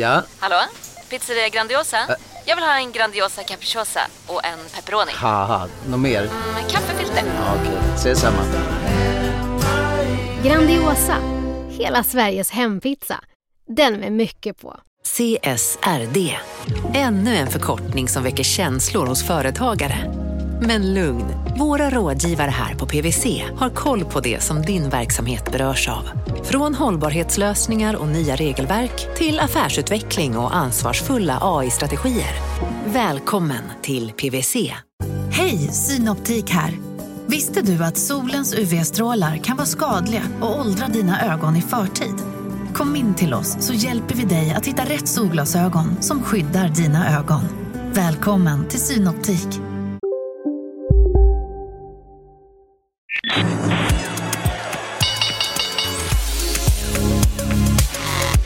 Ja? Hallå? Pizzeria Grandiosa? Jag vill ha en Grandiosa capriciosa och en pepperoni. Haha, något mer? Med kaffefilter. Ja, Okej, ses samma. Grandiosa, hela Sveriges hempizza. Den med mycket på. CSRD, ännu en förkortning som väcker känslor hos företagare. Men lugn, våra rådgivare här på PWC har koll på det som din verksamhet berörs av. Från hållbarhetslösningar och nya regelverk till affärsutveckling och ansvarsfulla AI-strategier. Välkommen till PWC. Hej, Synoptik här. Visste du att solens UV-strålar kan vara skadliga och åldra dina ögon i förtid? Kom in till oss så hjälper vi dig att hitta rätt solglasögon som skyddar dina ögon. Välkommen till Synoptik.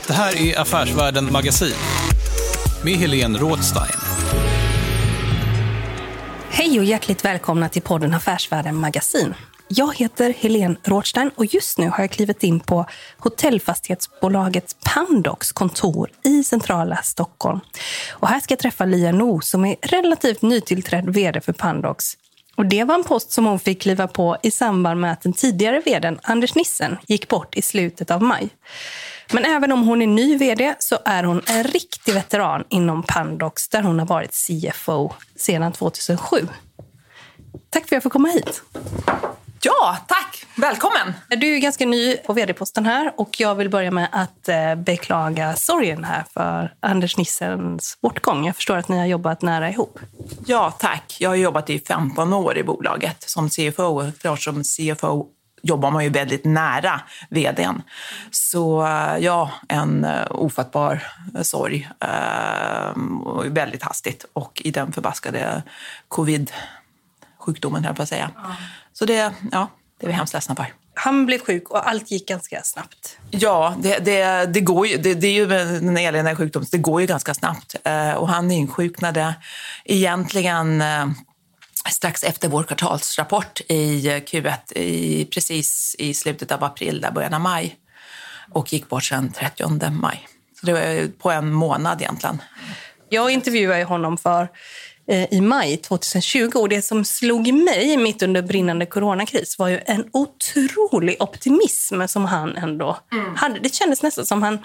Det här är Affärsvärlden Magasin med Helene Rådstein. Hej och hjärtligt välkomna till podden Affärsvärlden Magasin. Jag heter Helene Rådstein och just nu har jag klivit in på hotellfastighetsbolaget Pandox kontor i centrala Stockholm. Och här ska jag träffa Lia No som är relativt nytillträdd vd för Pandox. Och det var en post som hon fick kliva på i samband med att den tidigare vdn Anders Nissen gick bort i slutet av maj. Men även om hon är ny vd så är hon en riktig veteran inom Pandox där hon har varit CFO sedan 2007. Tack för att jag får komma hit. Ja, tack! Välkommen! Du är ganska ny på vd-posten här och jag vill börja med att eh, beklaga sorgen här för Anders Nissens bortgång. Jag förstår att ni har jobbat nära ihop. Ja, tack. Jag har jobbat i 15 år i bolaget som CFO. Klart som CFO jobbar man ju väldigt nära vdn. Så eh, ja, en uh, ofattbar sorg. Uh, väldigt hastigt och i den förbaskade covid-sjukdomen, här på att säga. Ja. Så det, ja, det är vi hemskt ledsna för. Han blev sjuk och allt gick ganska snabbt. Ja, det, det, det går ju, det, det är ju den eländiga sjukdomen, det går ju ganska snabbt. Och han insjuknade egentligen strax efter vår kvartalsrapport i Q1, i, precis i slutet av april, där början av maj. Och gick bort sen 30 maj. Så det var på en månad egentligen. Jag intervjuade honom för eh, i maj 2020 och det som slog mig mitt under brinnande coronakris var ju en otrolig optimism som han ändå mm. hade. Det kändes nästan som han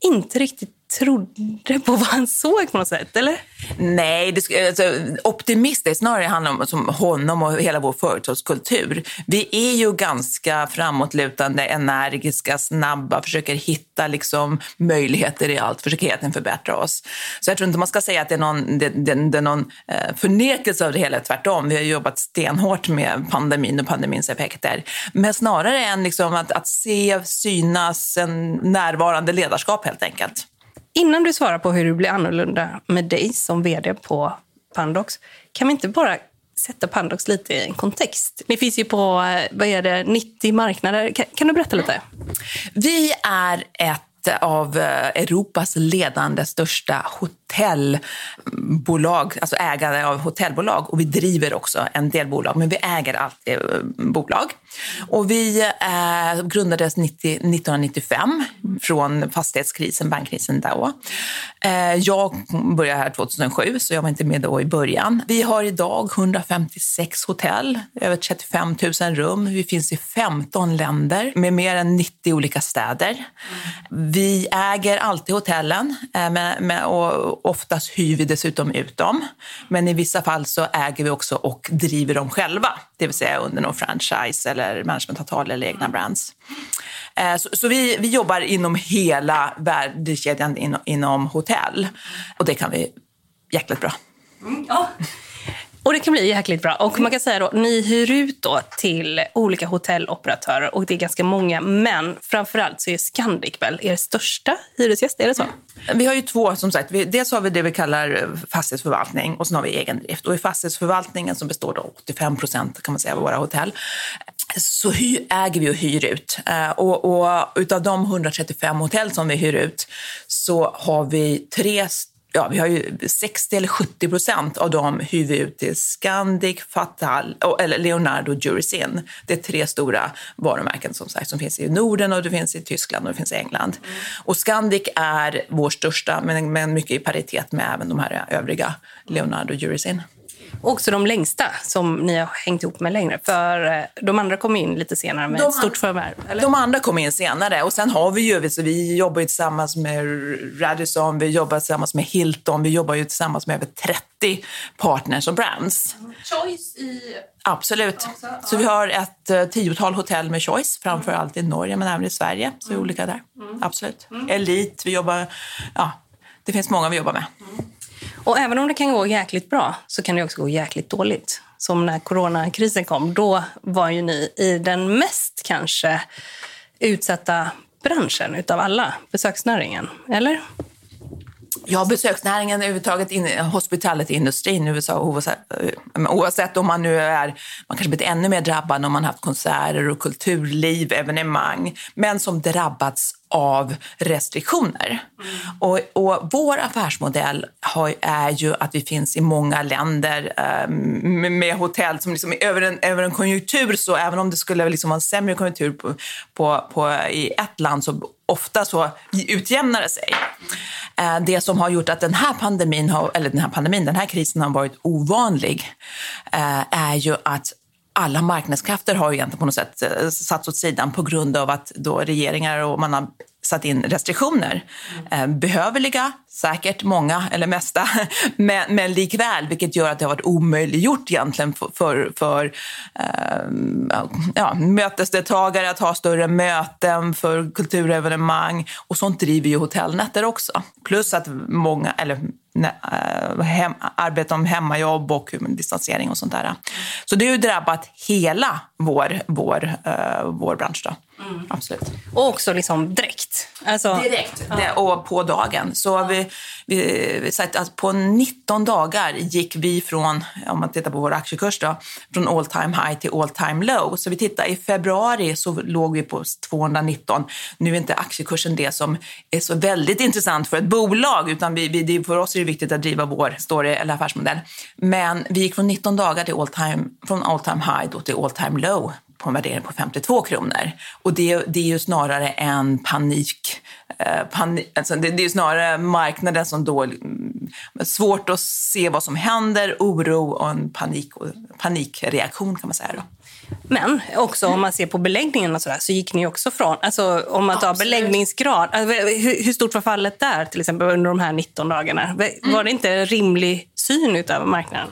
inte riktigt trodde på vad han såg på något sätt, eller? Nej, det, alltså, optimistiskt snarare handlar om som honom och hela vår företagskultur. Vi är ju ganska framåtlutande, energiska, snabba, försöker hitta liksom, möjligheter i allt, försöker hela tiden förbättra oss. Så jag tror inte man ska säga att det är någon, det, det, det är någon eh, förnekelse av det hela, tvärtom. Vi har jobbat stenhårt med pandemin och pandemins effekter. Men snarare än liksom att, att se, synas, en närvarande ledarskap helt enkelt. Innan du svarar på hur det blir annorlunda med dig som vd på Pandox, kan vi inte bara sätta Pandox lite i en kontext? Ni finns ju på eh, vad är det, 90 marknader. Kan, kan du berätta lite? Vi är ett av eh, Europas ledande största hotell hotellbolag, alltså ägare av hotellbolag. Och vi driver också en del bolag, men vi äger alltid eh, bolag. Och vi eh, grundades 90, 1995 från fastighetskrisen, bankkrisen då. Eh, jag började här 2007, så jag var inte med då i början. Vi har idag 156 hotell, över 35 000 rum. Vi finns i 15 länder med mer än 90 olika städer. Vi äger alltid hotellen eh, med, med, och oftast hyr vi dessutom ut dem. Men i vissa fall så äger vi också och driver dem själva, det vill säga under någon franchise eller managementavtal eller egna brands. Eh, så, så vi, vi jobbar inom hela värdekedjan inom, inom hotell och det kan vi jäkligt bra. Mm, ja. Och det kan bli jäkligt bra. Och man kan säga då, ni hyr ut då till olika hotelloperatörer och det är ganska många. Men framförallt så är Scandic väl er största hyresgäst, är det så? Vi har ju två, som sagt. dels har vi det vi kallar fastighetsförvaltning och sen har vi egen drift. Och i fastighetsförvaltningen som består av 85 procent kan man säga av våra hotell så äger vi och hyr ut. Eh, och, och utav de 135 hotell som vi hyr ut så har vi tre ja, vi har ju 60 eller 70 procent av dem hyr vi ut till Scandic, Fatal eller Leonardo Jurisin. Det är tre stora varumärken som sagt som finns i Norden och det finns i Tyskland och det finns i England. Mm. Och Scandic är vår största, men, men mycket i paritet med även de här övriga Leonardo Jurisin. Också de längsta som ni har hängt ihop med längre. För eh, de andra kom in lite senare med de, ett stort förvärv. De andra kom in senare. Och sen har vi ju, så vi jobbar ju tillsammans med Radisson, vi jobbar tillsammans med Hilton, vi jobbar ju tillsammans med över 30 partners och brands. Choice i... Absolut. Så vi har ett uh, tiotal hotell med Choice, framför allt i Norge men även i Sverige. Så mm. olika där. Mm. Absolut. Mm. Elite, vi jobbar, ja, det finns många vi jobbar med. Mm. Och även om det kan gå jäkligt bra så kan det också gå jäkligt dåligt. Som när coronakrisen kom, då var ju ni i den mest kanske utsatta branschen utav alla, besöksnäringen. Eller? Ja, besöksnäringen överhuvudtaget, in, hospitality-industrin i USA, oavsett, eh, oavsett om man nu är, man kanske blivit ännu mer drabbad om man haft konserter och kulturliv, evenemang, men som drabbats av restriktioner. Mm. Och, och, vår affärsmodell har, är ju att vi finns i många länder eh, med, med, hotell som liksom över, en, över en konjunktur, så även om det skulle liksom vara en sämre konjunktur på, på, på, i ett land så ofta så utjämnar det sig. Eh, det som har gjort att den här pandemin, har, eller den här pandemin, den här krisen har varit ovanlig eh, är ju att alla marknadskrafter har ju egentligen på något sätt eh, satts åt sidan på grund av att då regeringar och man har satt in restriktioner. Mm. Behövliga, säkert många eller mesta, men, men likväl, vilket gör att det har varit omöjliggjort egentligen för, för, för eh, ja, mötesdeltagare att ha större möten, för kulturevenemang och sånt driver ju hotellnätter också. Plus att många, eller hem, arbete om hemmajobb och distansering och sånt där. Så det har ju drabbat hela vår, vår, äh, vår bransch. Då. Mm. Absolut. Och också liksom direkt. Alltså, direkt ja. och på dagen. Så vi, vi, vi sagt att på 19 dagar gick vi från, om man tittar på vår aktiekurs då, från all time high till all time low. Så vi tittar i februari så låg vi på 219. Nu är inte aktiekursen det som är så väldigt intressant för ett bolag, utan vi, vi, för oss är det viktigt att driva vår story eller affärsmodell. Men vi gick från 19 dagar till all time, från all time high då till all time low på en värdering på 52 kronor. Och det, det är ju snarare en panik. Eh, panik alltså det, det, är ju snarare marknaden som då... Mm, svårt att se vad som händer, oro och en panik, panikreaktion kan man säga. Då. Men också om man ser på beläggningen och så, där, så gick ni också från, alltså om man tar Absolut. beläggningsgrad, alltså, hur, hur, stort var fallet där till exempel under de här 19 dagarna? Var det inte en rimlig syn utav marknaden?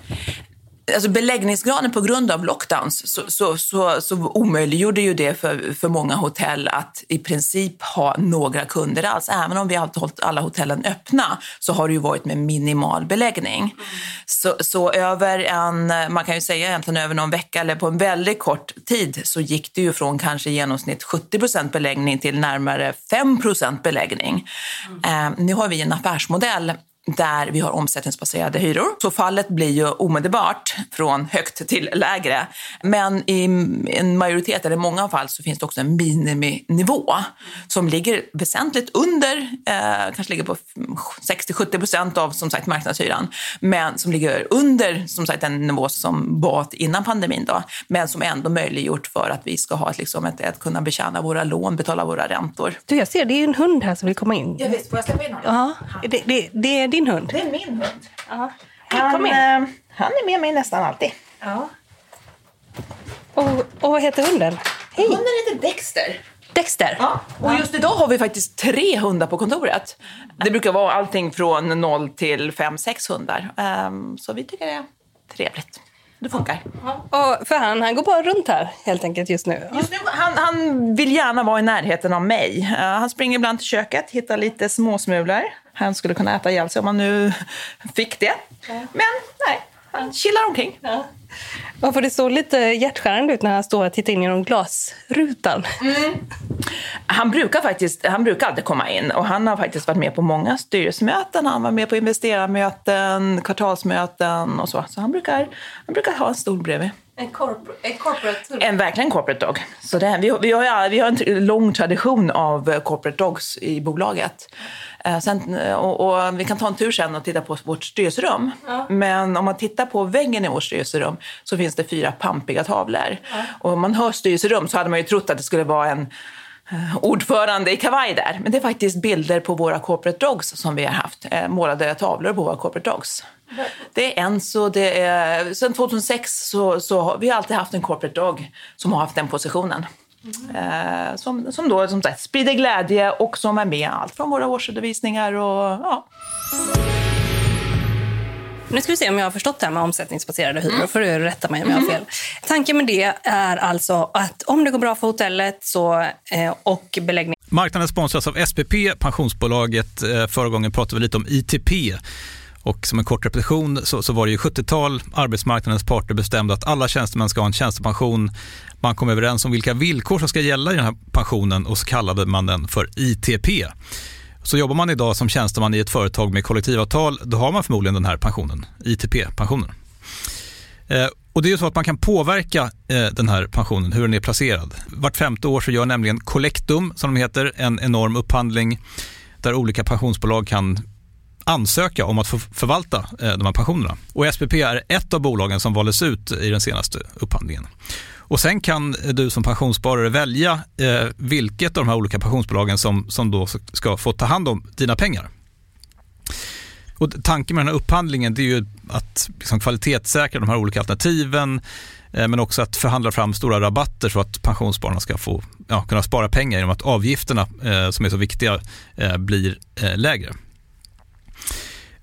Alltså beläggningsgraden på grund av lockdowns så, så, så, så omöjliggjorde ju det för, för många hotell att i princip ha några kunder alls. Även om vi har hållit alla hotellen öppna så har det ju varit med minimal beläggning. Mm. Så, så över en, man kan ju säga egentligen över någon vecka eller på en väldigt kort tid så gick det ju från kanske i genomsnitt 70 procent beläggning till närmare 5 procent beläggning. Mm. Eh, nu har vi en affärsmodell där vi har omsättningsbaserade hyror. Så fallet blir ju omedelbart från högt till lägre. Men i en majoritet, eller många fall, så finns det också en miniminivå som ligger väsentligt under, eh, kanske ligger på 60-70 procent av som sagt marknadshyran, men som ligger under som sagt den nivå som var innan pandemin då, men som ändå möjliggjort för att vi ska ha ett, liksom ett, att kunna betjäna våra lån, betala våra räntor. Du, jag ser, det är en hund här som vill komma in. Jag vet, får jag släppa in honom? Ja, det, det, det är din hund? Det är min hund. Ja. Han, eh, han är med mig nästan alltid. Ja. Och, och vad heter hunden? Hej. Hunden heter Dexter. Dexter? Ja. Och just idag har vi faktiskt tre hundar på kontoret. Det brukar vara allting från noll till fem, sex hundar. Um, så vi tycker det är trevligt. Det funkar. Och för han, han går bara runt här helt enkelt just nu? Just nu han, han vill gärna vara i närheten av mig. Uh, han springer ibland till köket, hittar lite småsmulor. Han skulle kunna äta ihjäl sig om han nu fick det. Ja. Men nej, han chillar omkring. Ja. Varför det såg lite hjärtskärande ut när han står och tittar in genom glasrutan. Mm. Han brukar faktiskt, han brukar alltid komma in och han har faktiskt varit med på många styrelsemöten. Han var med på investerarmöten, kvartalsmöten och så. Så han brukar, han brukar ha en stol bredvid. En, corpor en corporate En verkligen corporate dog. Så det, vi, vi, har, vi har en lång tradition av corporate dogs i bolaget. Eh, sen, eh, och, och, vi kan ta en tur sen och titta på vårt styrelserum. Ja. Men om man tittar på väggen i vårt styrelserum så finns det fyra pampiga tavlor. Ja. Och om man hör styrelserum så hade man ju trott att det skulle vara en ordförande i kavaj där. Men det är faktiskt bilder på våra corporate dogs som vi har haft. Målade tavlor på våra corporate dogs. Det är en så det är, sen 2006 så, så har vi alltid haft en corporate dog som har haft den positionen. Mm. som, som då som sagt, sprider glädje och som är med allt från våra årsredovisningar och ja. Nu ska vi se om jag har förstått det här med omsättningsbaserade hyror. Mm. får du rätta mig om jag har fel. Mm. Tanken med det är alltså att om det går bra för hotellet så, eh, och beläggning... Marknaden sponsras av SPP, pensionsbolaget. Eh, förra gången pratade vi lite om ITP. Och som en kort repetition så, så var det ju 70-tal, arbetsmarknadens parter bestämde att alla tjänstemän ska ha en tjänstepension. Man kom överens om vilka villkor som ska gälla i den här pensionen och så kallade man den för ITP. Så jobbar man idag som tjänsteman i ett företag med kollektivavtal, då har man förmodligen den här pensionen, ITP-pensionen. Eh, och det är ju så att man kan påverka eh, den här pensionen, hur den är placerad. Vart femte år så gör nämligen Collectum, som de heter, en enorm upphandling där olika pensionsbolag kan ansöka om att få förvalta eh, de här pensionerna. Och SPP är ett av bolagen som valdes ut i den senaste upphandlingen. Och sen kan du som pensionssparare välja eh, vilket av de här olika pensionsbolagen som, som då ska få ta hand om dina pengar. Och tanken med den här upphandlingen är ju att liksom kvalitetssäkra de här olika alternativen eh, men också att förhandla fram stora rabatter så att pensionsspararna ska få, ja, kunna spara pengar genom att avgifterna eh, som är så viktiga eh, blir eh, lägre.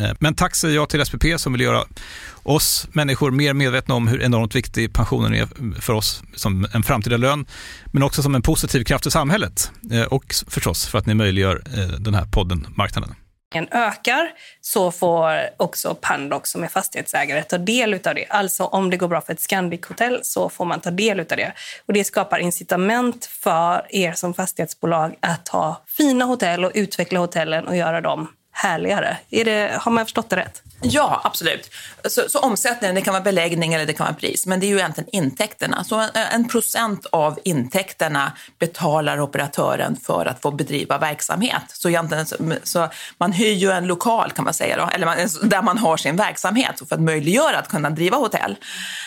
Eh, men tack säger jag till SPP som vill göra oss människor mer medvetna om hur enormt viktig pensionen är för oss som en framtida lön, men också som en positiv kraft i samhället eh, och förstås för att ni möjliggör eh, den här podden Marknaden ökar så får också Pandox som är fastighetsägare ta del av det. Alltså om det går bra för ett Scandic-hotell så får man ta del av det. Och Det skapar incitament för er som fastighetsbolag att ha fina hotell och utveckla hotellen och göra dem härligare. Är det, har man förstått det rätt? Ja, absolut. Så, så omsättningen, det kan vara beläggning eller det kan vara pris, men det är ju egentligen intäkterna. Så en, en, procent av intäkterna betalar operatören för att få bedriva verksamhet. Så, egentligen, så man hyr ju en lokal kan man säga, då, eller man, där man har sin verksamhet för att möjliggöra att kunna driva hotell.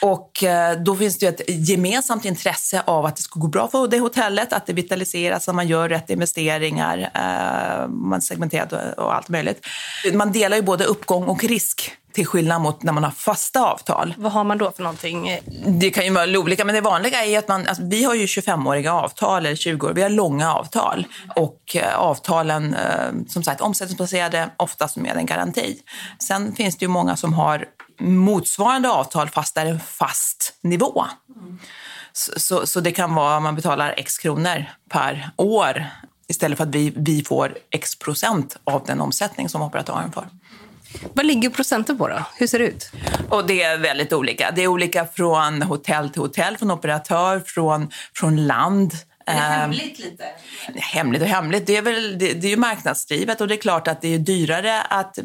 Och eh, då finns det ett gemensamt intresse av att det ska gå bra för det hotellet, att det vitaliseras, att man gör rätt investeringar, eh, man segmenterar och allt möjligt. Man delar ju både uppgång och risk till skillnad mot när man har fasta avtal. Vad har man då för någonting? Det kan ju vara olika, men det vanliga är att man, alltså, vi har ju 25-åriga avtal eller 20 år, vi har långa avtal och eh, avtalen, eh, som sagt, omsättningsbaserade, oftast med en garanti. Sen finns det ju många som har motsvarande avtal fast där en fast nivå. Mm. Så, så, så, det kan vara att man betalar x kronor per år istället för att vi, vi får x procent av den omsättning som operatören får. Vad ligger procenten på då? Hur ser det ut? Och det är väldigt olika. Det är olika från hotell till hotell, från operatör, från, från land. Är det hemligt lite? Hemligt och hemligt, det är, väl, det, det är ju marknadsdrivet och det är klart att det är dyrare att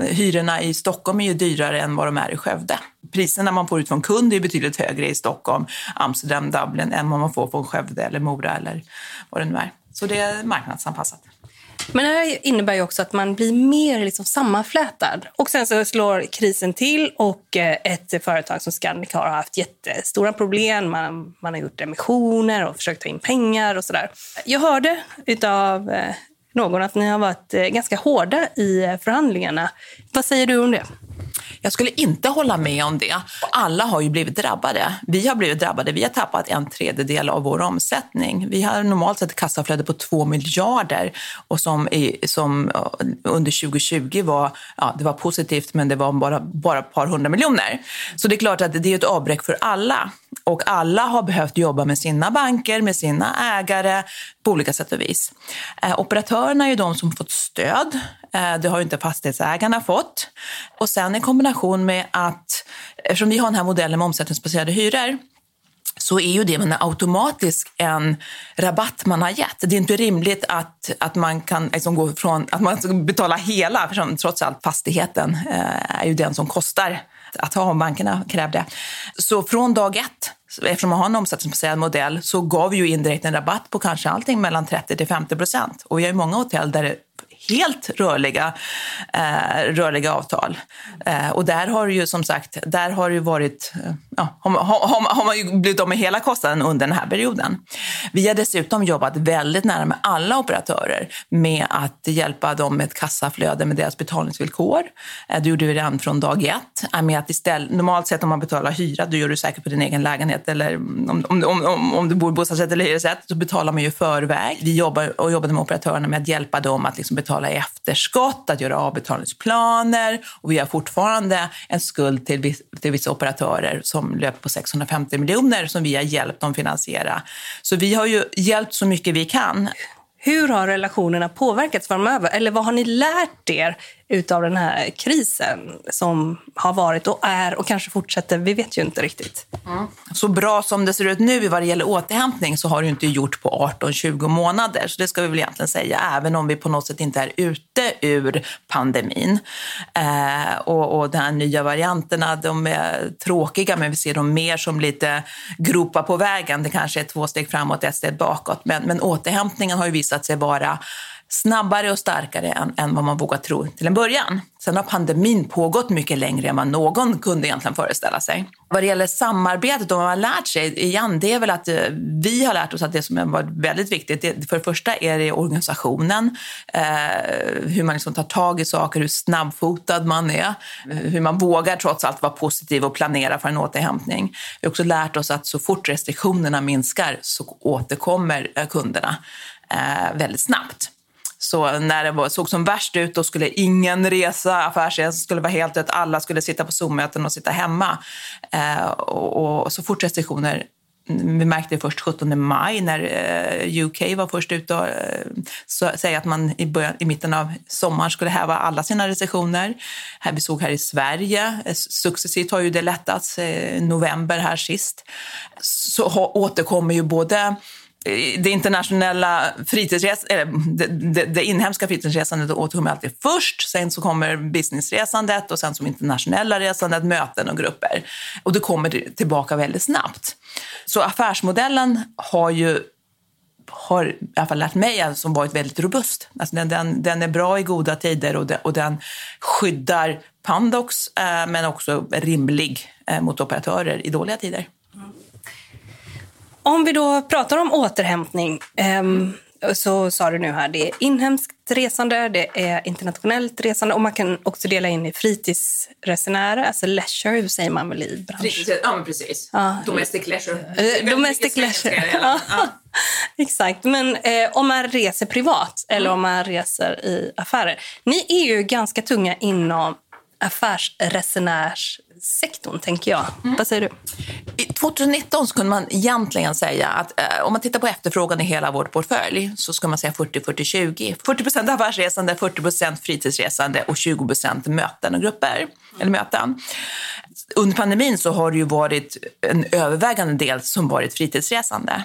hyrorna i Stockholm är ju dyrare än vad de är i Skövde. Priserna man får ut från kund är betydligt högre i Stockholm, Amsterdam, Dublin än vad man får från Skövde eller Mora eller vad det nu är. Så det är marknadsanpassat. Men det här innebär ju också att man blir mer liksom sammanflätad. Och sen så slår krisen till och eh, ett företag som Scandic har haft jättestora problem. Man, man har gjort emissioner och försökt ta in pengar och sådär. Jag hörde utav eh, någon att ni har varit eh, ganska hårda i förhandlingarna. Vad säger du om det? Jag skulle inte hålla med om det. Alla har ju blivit drabbade. Vi har blivit drabbade. Vi har tappat en tredjedel av vår omsättning. Vi har normalt sett ett kassaflöde på 2 miljarder och som, i, som eh, under 2020 var, ja, det var positivt men det var bara, bara ett par hundra miljoner. Så det är klart att det är ett avbräck för alla. Och alla har behövt jobba med sina banker, med sina ägare på olika sätt och vis. Eh, operatörerna är ju de som fått stöd. Eh, det har ju inte fastighetsägarna fått. Och sen i kombination med att, eftersom vi har den här modellen med omsättningsbaserade hyror, så är ju det automatiskt en rabatt man har gett. Det är inte rimligt att, att man kan liksom gå från att man ska betala hela, för trots allt fastigheten eh, är ju den som kostar att ha om bankerna krävde. Så från dag ett, eftersom man har en omsättningsbaserad modell, så gav vi ju indirekt en rabatt på kanske allting mellan 30 till 50 procent. Och vi har ju många hotell där det helt rörliga, eh, rörliga avtal. Eh, och där har ju som sagt, där har ju varit, eh, ja, har, har, har, man ju blivit av med hela kostnaden under den här perioden. Vi har dessutom jobbat väldigt nära med alla operatörer med att hjälpa dem med ett kassaflöde med deras betalningsvillkor. Eh, det gjorde vi redan från dag ett. Eh, med att istället, normalt sett om man betalar hyra, då gör du säkert på din egen lägenhet eller om, om, om, om du bor i bostadsrätt eller hyresrätt, så betalar man ju förväg. Vi jobbar och jobbade med operatörerna med att hjälpa dem att liksom betala betala i efterskott, att göra avbetalningsplaner och vi har fortfarande en skuld till, till vissa operatörer som löper på 650 miljoner som vi har hjälpt dem finansiera. Så vi har ju hjälpt så mycket vi kan. Hur har relationerna påverkats framöver? Eller vad har ni lärt er utav den här krisen som har varit och är och kanske fortsätter? Vi vet ju inte riktigt. Mm. Så bra som det ser ut nu vad det gäller återhämtning så har det inte gjort på 18-20 månader. Så det ska vi väl egentligen säga, även om vi på något sätt inte är ute ur pandemin. Eh, och, och de här nya varianterna, de är tråkiga, men vi ser dem mer som lite gropar på vägen. Det kanske är två steg framåt, ett steg bakåt. Men, men återhämtningen har ju visat sig vara snabbare och starkare än, än vad man vågat tro till en början. Sen har pandemin pågått mycket längre än vad någon kunde egentligen föreställa sig. Vad det gäller samarbetet och vad man har lärt sig, igen, det är väl att eh, vi har lärt oss att det som har varit väldigt viktigt, det, för det första är det organisationen, eh, hur man liksom tar tag i saker, hur snabbfotad man är, eh, hur man vågar trots allt vara positiv och planera för en återhämtning. Vi har också lärt oss att så fort restriktionerna minskar så återkommer eh, kunderna eh, väldigt snabbt. Så när det var, såg som värst ut, då skulle ingen resa, affärsresan skulle vara helt dött, alla skulle sitta på Zoom-möten och sitta hemma. Eh, och, och, så fort restriktioner vi märkte det först 17 maj när eh, UK var först ut och eh, säga att man i, början, i mitten av sommaren skulle häva alla sina restriktioner. Här vi såg här i Sverige, eh, successivt har ju det lättats, eh, november här sist, så återkommer ju både Eh, det internationella fritidsresandet, det, det, det, inhemska fritidsresandet återkommer alltid först. Sen så kommer businessresandet och sen som internationella resandet, möten och grupper. Och det kommer tillbaka väldigt snabbt. Så affärsmodellen har ju har i alla fall lärt mig alltså, som varit väldigt robust. Alltså den, den, den är bra i goda tider och, den, och den skyddar Pandox eh, men också rimlig eh, mot operatörer i dåliga tider. Om vi då pratar om återhämtning mm. så sa du nu här, det är inhemskt resande, det är internationellt resande och man kan också dela in i fritidsresenärer, alltså leisure säger man väl i branschen? Ja, men precis. Ja. Domestic leisure. Uh, domestic leisure. Ja. ja. Exakt, men eh, om man reser privat eller mm. om man reser i affärer. Ni är ju ganska tunga inom affärsresenärssektorn, tänker jag. Mm. Vad säger du? 2019 så kunde man egentligen säga att eh, om man tittar på efterfrågan i hela vår portfölj så ska man säga 40-40-20. 40 affärsresande, 40 fritidsresande och 20 möten och grupper. Eller möten under pandemin så har det ju varit en övervägande del som varit fritidsresande.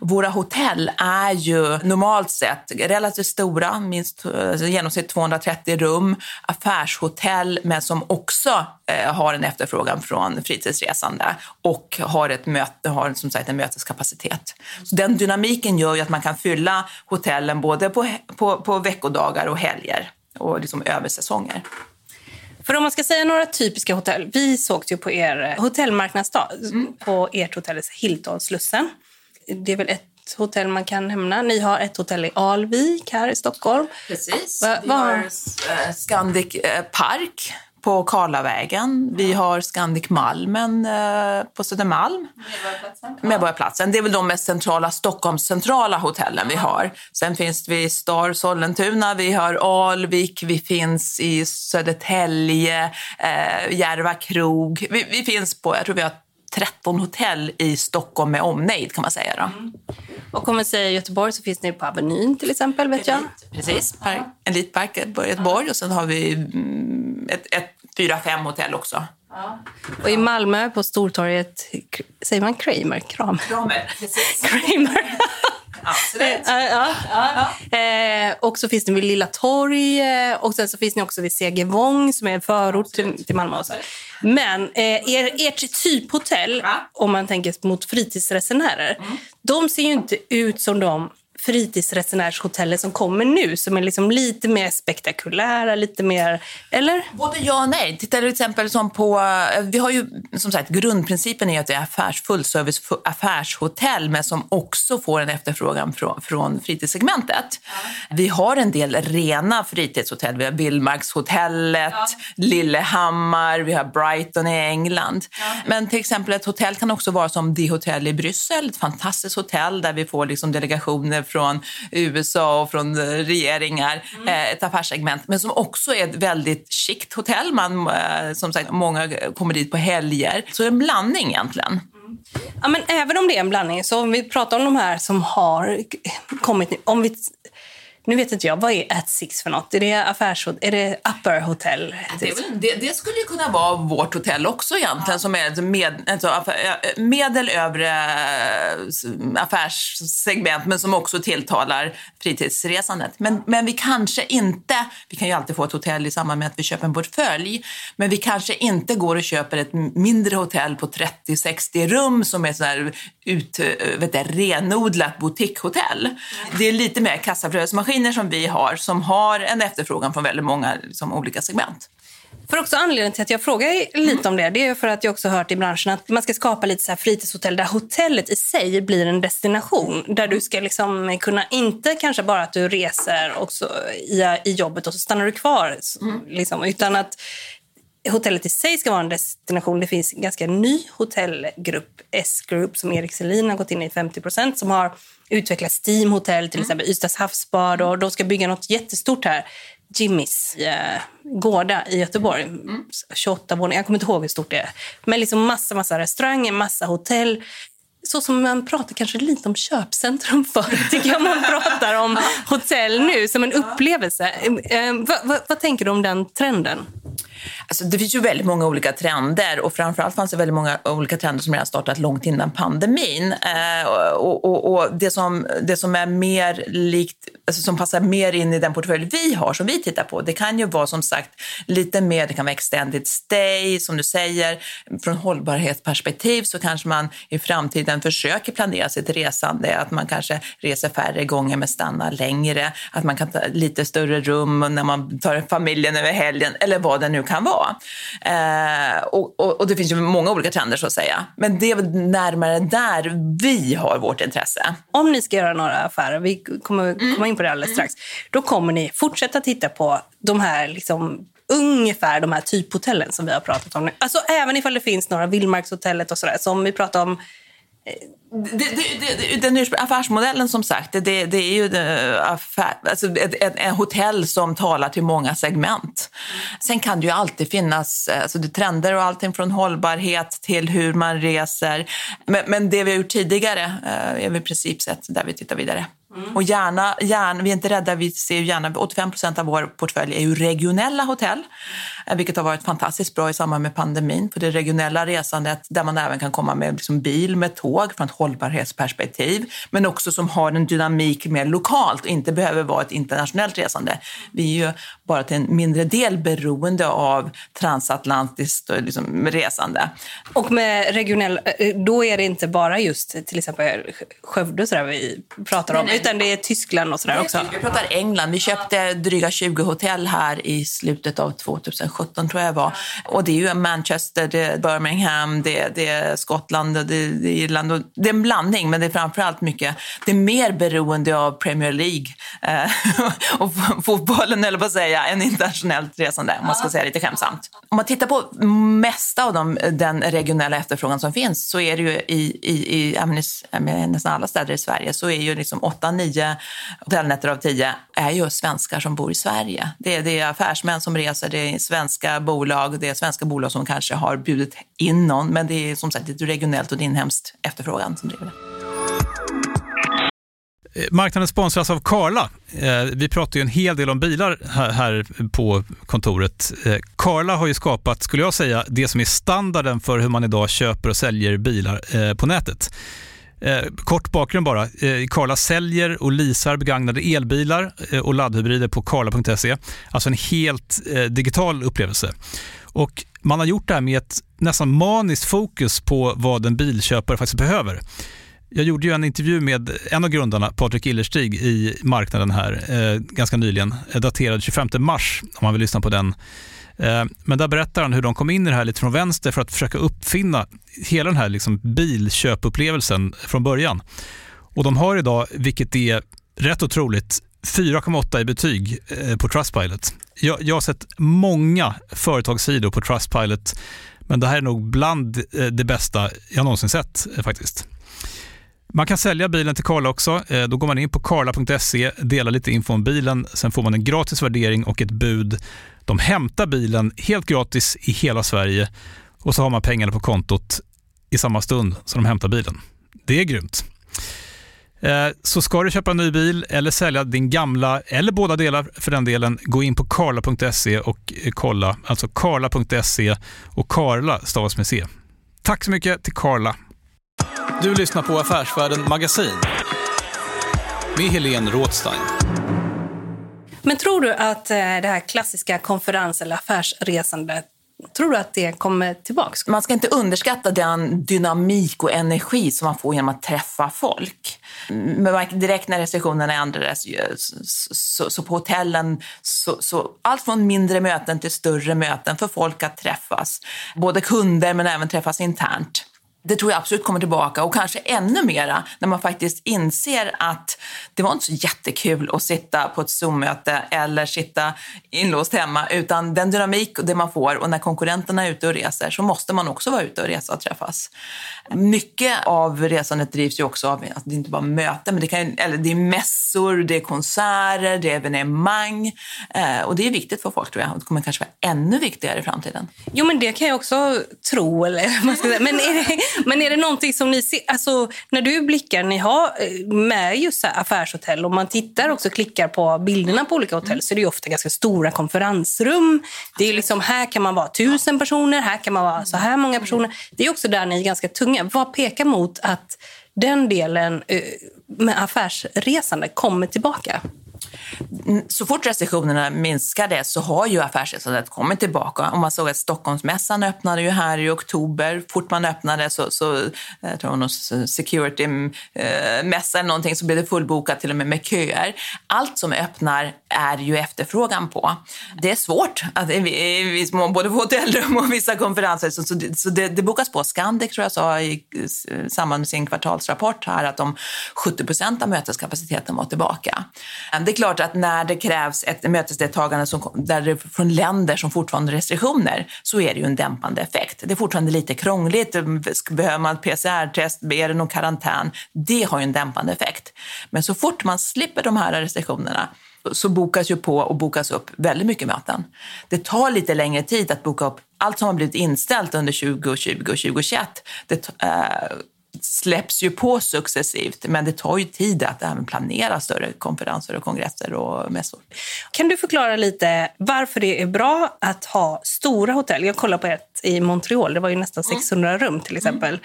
Våra hotell är ju normalt sett relativt stora, minst alltså genomsnitt 230 rum, affärshotell men som också eh, har en efterfrågan från fritidsresande och har, ett möte, har som sagt en möteskapacitet. Så den dynamiken gör ju att man kan fylla hotellen både på, på, på veckodagar och helger och liksom översäsonger. För om man ska säga några typiska hotell. Vi sågs ju på er hotellmarknadsdag mm. på ert hotell Hilton Slussen. Det är väl ett hotell man kan nämna. Ni har ett hotell i Alvik här i Stockholm. Precis. Va- vi har eh, Scandic eh, Park på Karlavägen. Vi har Scandic Malmen eh, på Södermalm. Medborgarplatsen. Det är väl de mest centrala, Stockholms-centrala hotellen vi har. Sen finns vi i Star Sollentuna, vi har Alvik, vi finns i Södertälje, eh, Järva krog. Vi, vi finns på, jag tror vi har 13 hotell i Stockholm med omnejd kan man säga. Då. Och om vi säger Göteborg så finns ni på Avenyn till exempel, vet jag. Precis, park, Elitpark i Göteborg och sen har vi mm, ett, ett fyra, fem hotell också. Och i Malmö på Stortorget, säger man Kramer? Kram? Kramer. Kramer. Absolut. Ja, ja, ja. Eh, och så finns det vid Lilla Torg eh, och sen så finns ni också vid Segervång som är en förort till, till Malmö. Men eh, er, ert typhotell, om man tänker mot fritidsresenärer, de ser ju inte ut som de fritidsresenärshotellen som kommer nu, som är liksom lite mer spektakulära, lite mer... Eller? Både ja och nej. Titta till exempel som på, vi har ju som sagt grundprincipen är att det är affärs, fullservice fu- affärshotell men som också får en efterfrågan från, från fritidssegmentet. Vi har en del rena fritidshotell. Vi har Vildmarkshotellet, Lillehammar, vi har Brighton i England. Men till exempel ett hotell kan också vara som The Hotel i Bryssel, ett fantastiskt hotell där vi får liksom delegationer från USA och från regeringar, eh, ett affärssegment, men som också är ett väldigt chict hotell. Man, eh, som sagt, många kommer dit på helger. Så det är en blandning egentligen. Ja, men även om det är en blandning, så om vi pratar om de här som har kommit. Om vi, nu vet inte jag, vad är At Six för något? Är det affärshotell? Är det upper hotel? Det, väl, det, det skulle ju kunna vara vårt hotell också egentligen, som är ett med, alltså, affär, medel övre affärssegment, men som också tilltalar fritidsresandet. Men, men vi kanske inte, vi kan ju alltid få ett hotell i samband med att vi köper en portfölj, men vi kanske inte går och köper ett mindre hotell på 30-60 rum som är sådär ut, vet du, renodlat boutiquehotell. Det är lite mer kassaflödesmaskin kassaflödesmaskiner som vi har, som har en efterfrågan från väldigt många liksom, olika segment. För också anledningen till att jag frågar lite om det, det är för att jag också hört i branschen att man ska skapa lite så här fritidshotell där hotellet i sig blir en destination. Där du ska liksom kunna, inte kanske bara att du reser också i, i jobbet och så stannar du kvar. Liksom, utan att hotellet i sig ska vara en destination. Det finns en ganska ny hotellgrupp, S-Group, som Erik Selin har gått in i 50% som har utvecklat Steam Hotel, till exempel Ystads havsbad och de ska bygga något jättestort här. Jimmys eh, Gårda i Göteborg. 28 våningar, jag kommer inte ihåg hur stort det är. Men liksom massa, massa restauranger, massa hotell. Så som man pratar kanske lite om köpcentrum förr, tycker jag man pratar om hotell nu som en upplevelse. Eh, vad, vad, vad tänker du om den trenden? Alltså, det finns ju väldigt många olika trender och framförallt fanns det väldigt många olika trender som redan startat långt innan pandemin. Eh, och, och, och det, som, det som är mer likt, alltså som passar mer in i den portfölj vi har, som vi tittar på, det kan ju vara som sagt lite mer, det kan vara extended stay, som du säger. Från hållbarhetsperspektiv så kanske man i framtiden försöker planera sitt resande, att man kanske reser färre gånger men stannar längre, att man kan ta lite större rum när man tar familjen över helgen eller vad det nu kan vara. Eh, och, och, och det finns ju många olika trender så att säga. Men det är väl närmare där vi har vårt intresse. Om ni ska göra några affärer, vi kommer komma in på det alldeles strax, då kommer ni fortsätta titta på de här liksom, ungefär de här typhotellen som vi har pratat om nu. Alltså även ifall det finns några Vildmarkshotellet och sådär som vi pratar om Det, det, det, den affärsmodellen som sagt, det, det är ju det, affär, alltså ett, ett, ett hotell som talar till många segment. Sen kan det ju alltid finnas alltså det trender och allting från hållbarhet till hur man reser. Men, men det vi har gjort tidigare eh, är vi i princip sett där vi tittar vidare. Och gärna, gärna, vi är inte rädda, vi ser ju gärna, 85 procent av vår portfölj är ju regionella hotell, eh, vilket har varit fantastiskt bra i samband med pandemin. För det regionella resandet där man även kan komma med liksom bil, med tåg från ett hållbarhetsperspektiv, men också som har en dynamik mer lokalt och inte behöver vara ett internationellt resande. Vi är ju bara till en mindre del beroende av transatlantiskt eh, liksom, resande. Och med regionell, eh, då är det inte bara just till exempel Skövde sådär vi pratar om. Nej, nej, utan det är Tyskland och sådär också? Vi pratar England. Vi köpte dryga 20 hotell här i slutet av 2017 tror jag var. Och det är ju Manchester, det är Birmingham, det, det är Skottland, det, det är Irland. Och det är en blandning, men det är framförallt mycket, det är mer beroende av Premier League eh, och fotbollen, eller på att säga, än internationellt resande, om man ska säga lite skämtsamt. Om man tittar på mesta av de, den regionella efterfrågan som finns så är det ju i, i, i nästan alla städer i Sverige så är ju liksom 8-9 hotellnätter av 10 är ju svenskar som bor i Sverige. Det är, det är affärsmän som reser, det är svenska bolag, det är svenska bolag som kanske har bjudit in någon, men det är som sagt ett regionellt och inhemskt efterfrågan som driver det. Eh, marknaden sponsras av Karla. Eh, vi pratar ju en hel del om bilar här på kontoret. Eh, Karla har ju skapat, skulle jag säga, det som är standarden för hur man idag köper och säljer bilar på nätet. Eh, kort bakgrund bara. Eh, karla säljer och leasar begagnade elbilar eh, och laddhybrider på karla.se. Alltså en helt digital upplevelse. Och man har gjort det här med ett nästan maniskt fokus på vad en bilköpare faktiskt behöver. Jag gjorde ju en intervju med en av grundarna, Patrik Illerstig, i marknaden här eh, ganska nyligen, daterad 25 mars, om man vill lyssna på den. Eh, men där berättar han hur de kom in i det här lite från vänster för att försöka uppfinna hela den här liksom bilköpupplevelsen från början. Och de har idag, vilket är rätt otroligt, 4,8 i betyg eh, på Trustpilot. Jag, jag har sett många företagssidor på Trustpilot, men det här är nog bland eh, det bästa jag någonsin sett faktiskt. Man kan sälja bilen till Karla också. Då går man in på karla.se, delar lite info om bilen, sen får man en gratis värdering och ett bud. De hämtar bilen helt gratis i hela Sverige och så har man pengarna på kontot i samma stund som de hämtar bilen. Det är grymt. Eh, så ska du köpa en ny bil eller sälja din gamla, eller båda delar för den delen, gå in på karla.se och eh, kolla. Alltså karla.se och Karla stavas med C. Tack så mycket till Karla. Du lyssnar på Affärsvärlden Magasin med Helene Rådstein. Men tror du att eh, det här klassiska konferens eller affärsresandet Tror du att det kommer tillbaka? Man ska inte underskatta den dynamik och energi som man får genom att träffa folk. Direkt när restriktionerna ändrades, så, så på hotellen, så, så, allt från mindre möten till större möten för folk att träffas. Både kunder men även träffas internt det tror jag absolut kommer tillbaka och kanske ännu mera när man faktiskt inser att det var inte så jättekul att sitta på ett Zoom-möte eller sitta inlåst hemma utan den dynamik och det man får och när konkurrenterna är ute och reser så måste man också vara ute och resa och träffas. Mycket av resandet drivs ju också av, alltså det är inte bara möten, men det, kan, eller det är mässor, det är konserter, det är evenemang eh, och det är viktigt för folk tror jag och det kommer kanske vara ännu viktigare i framtiden. Jo men det kan jag också tro, eller man ska säga. Men är det, men är det någonting som ni ser, alltså när du blickar, ni har eh, med just affärshotell och man tittar också klickar på bilderna på olika hotell så är det ofta ganska stora konferensrum. Det är liksom, här kan man vara tusen personer, här kan man vara så här många personer. Det är också där ni är ganska tunga. Vad pekar mot att den delen eh, med affärsresande kommer tillbaka? Mm, så fort restriktionerna minskade så har ju affärsresandet kommit tillbaka. Om man såg att Stockholmsmässan öppnade ju här i oktober. Fort man öppnade så, så eh, jag tror någon security-mässa eh, eller någonting så blev det fullbokat till och med med köer. Allt som öppnar är ju efterfrågan på. Det är svårt att i viss mån både på hotellrum och vissa konferenser så, så, det, så det, det bokas på. Scandic tror jag sa i samband med sin kvartalsrapport här att de 70 procent av möteskapaciteten var tillbaka. Det är klart att när det krävs ett mötesdeltagande som, där det, från länder som fortfarande har restriktioner så är det ju en dämpande effekt. Det är fortfarande lite krångligt. Behöver man PCR-test? Är det någon karantän? Det har ju en dämpande effekt. Men så fort man slipper de här restriktionerna så bokas ju på och bokas upp väldigt mycket möten. Det tar lite längre tid att boka upp allt som har blivit inställt under 2020 och 2021. Det, eh, släpps ju på successivt, men det tar ju tid att även planera större konferenser och kongresser och mässor. Kan du förklara lite varför det är bra att ha stora hotell? Jag kollar på ett i Montreal. Det var ju nästan 600 rum till exempel.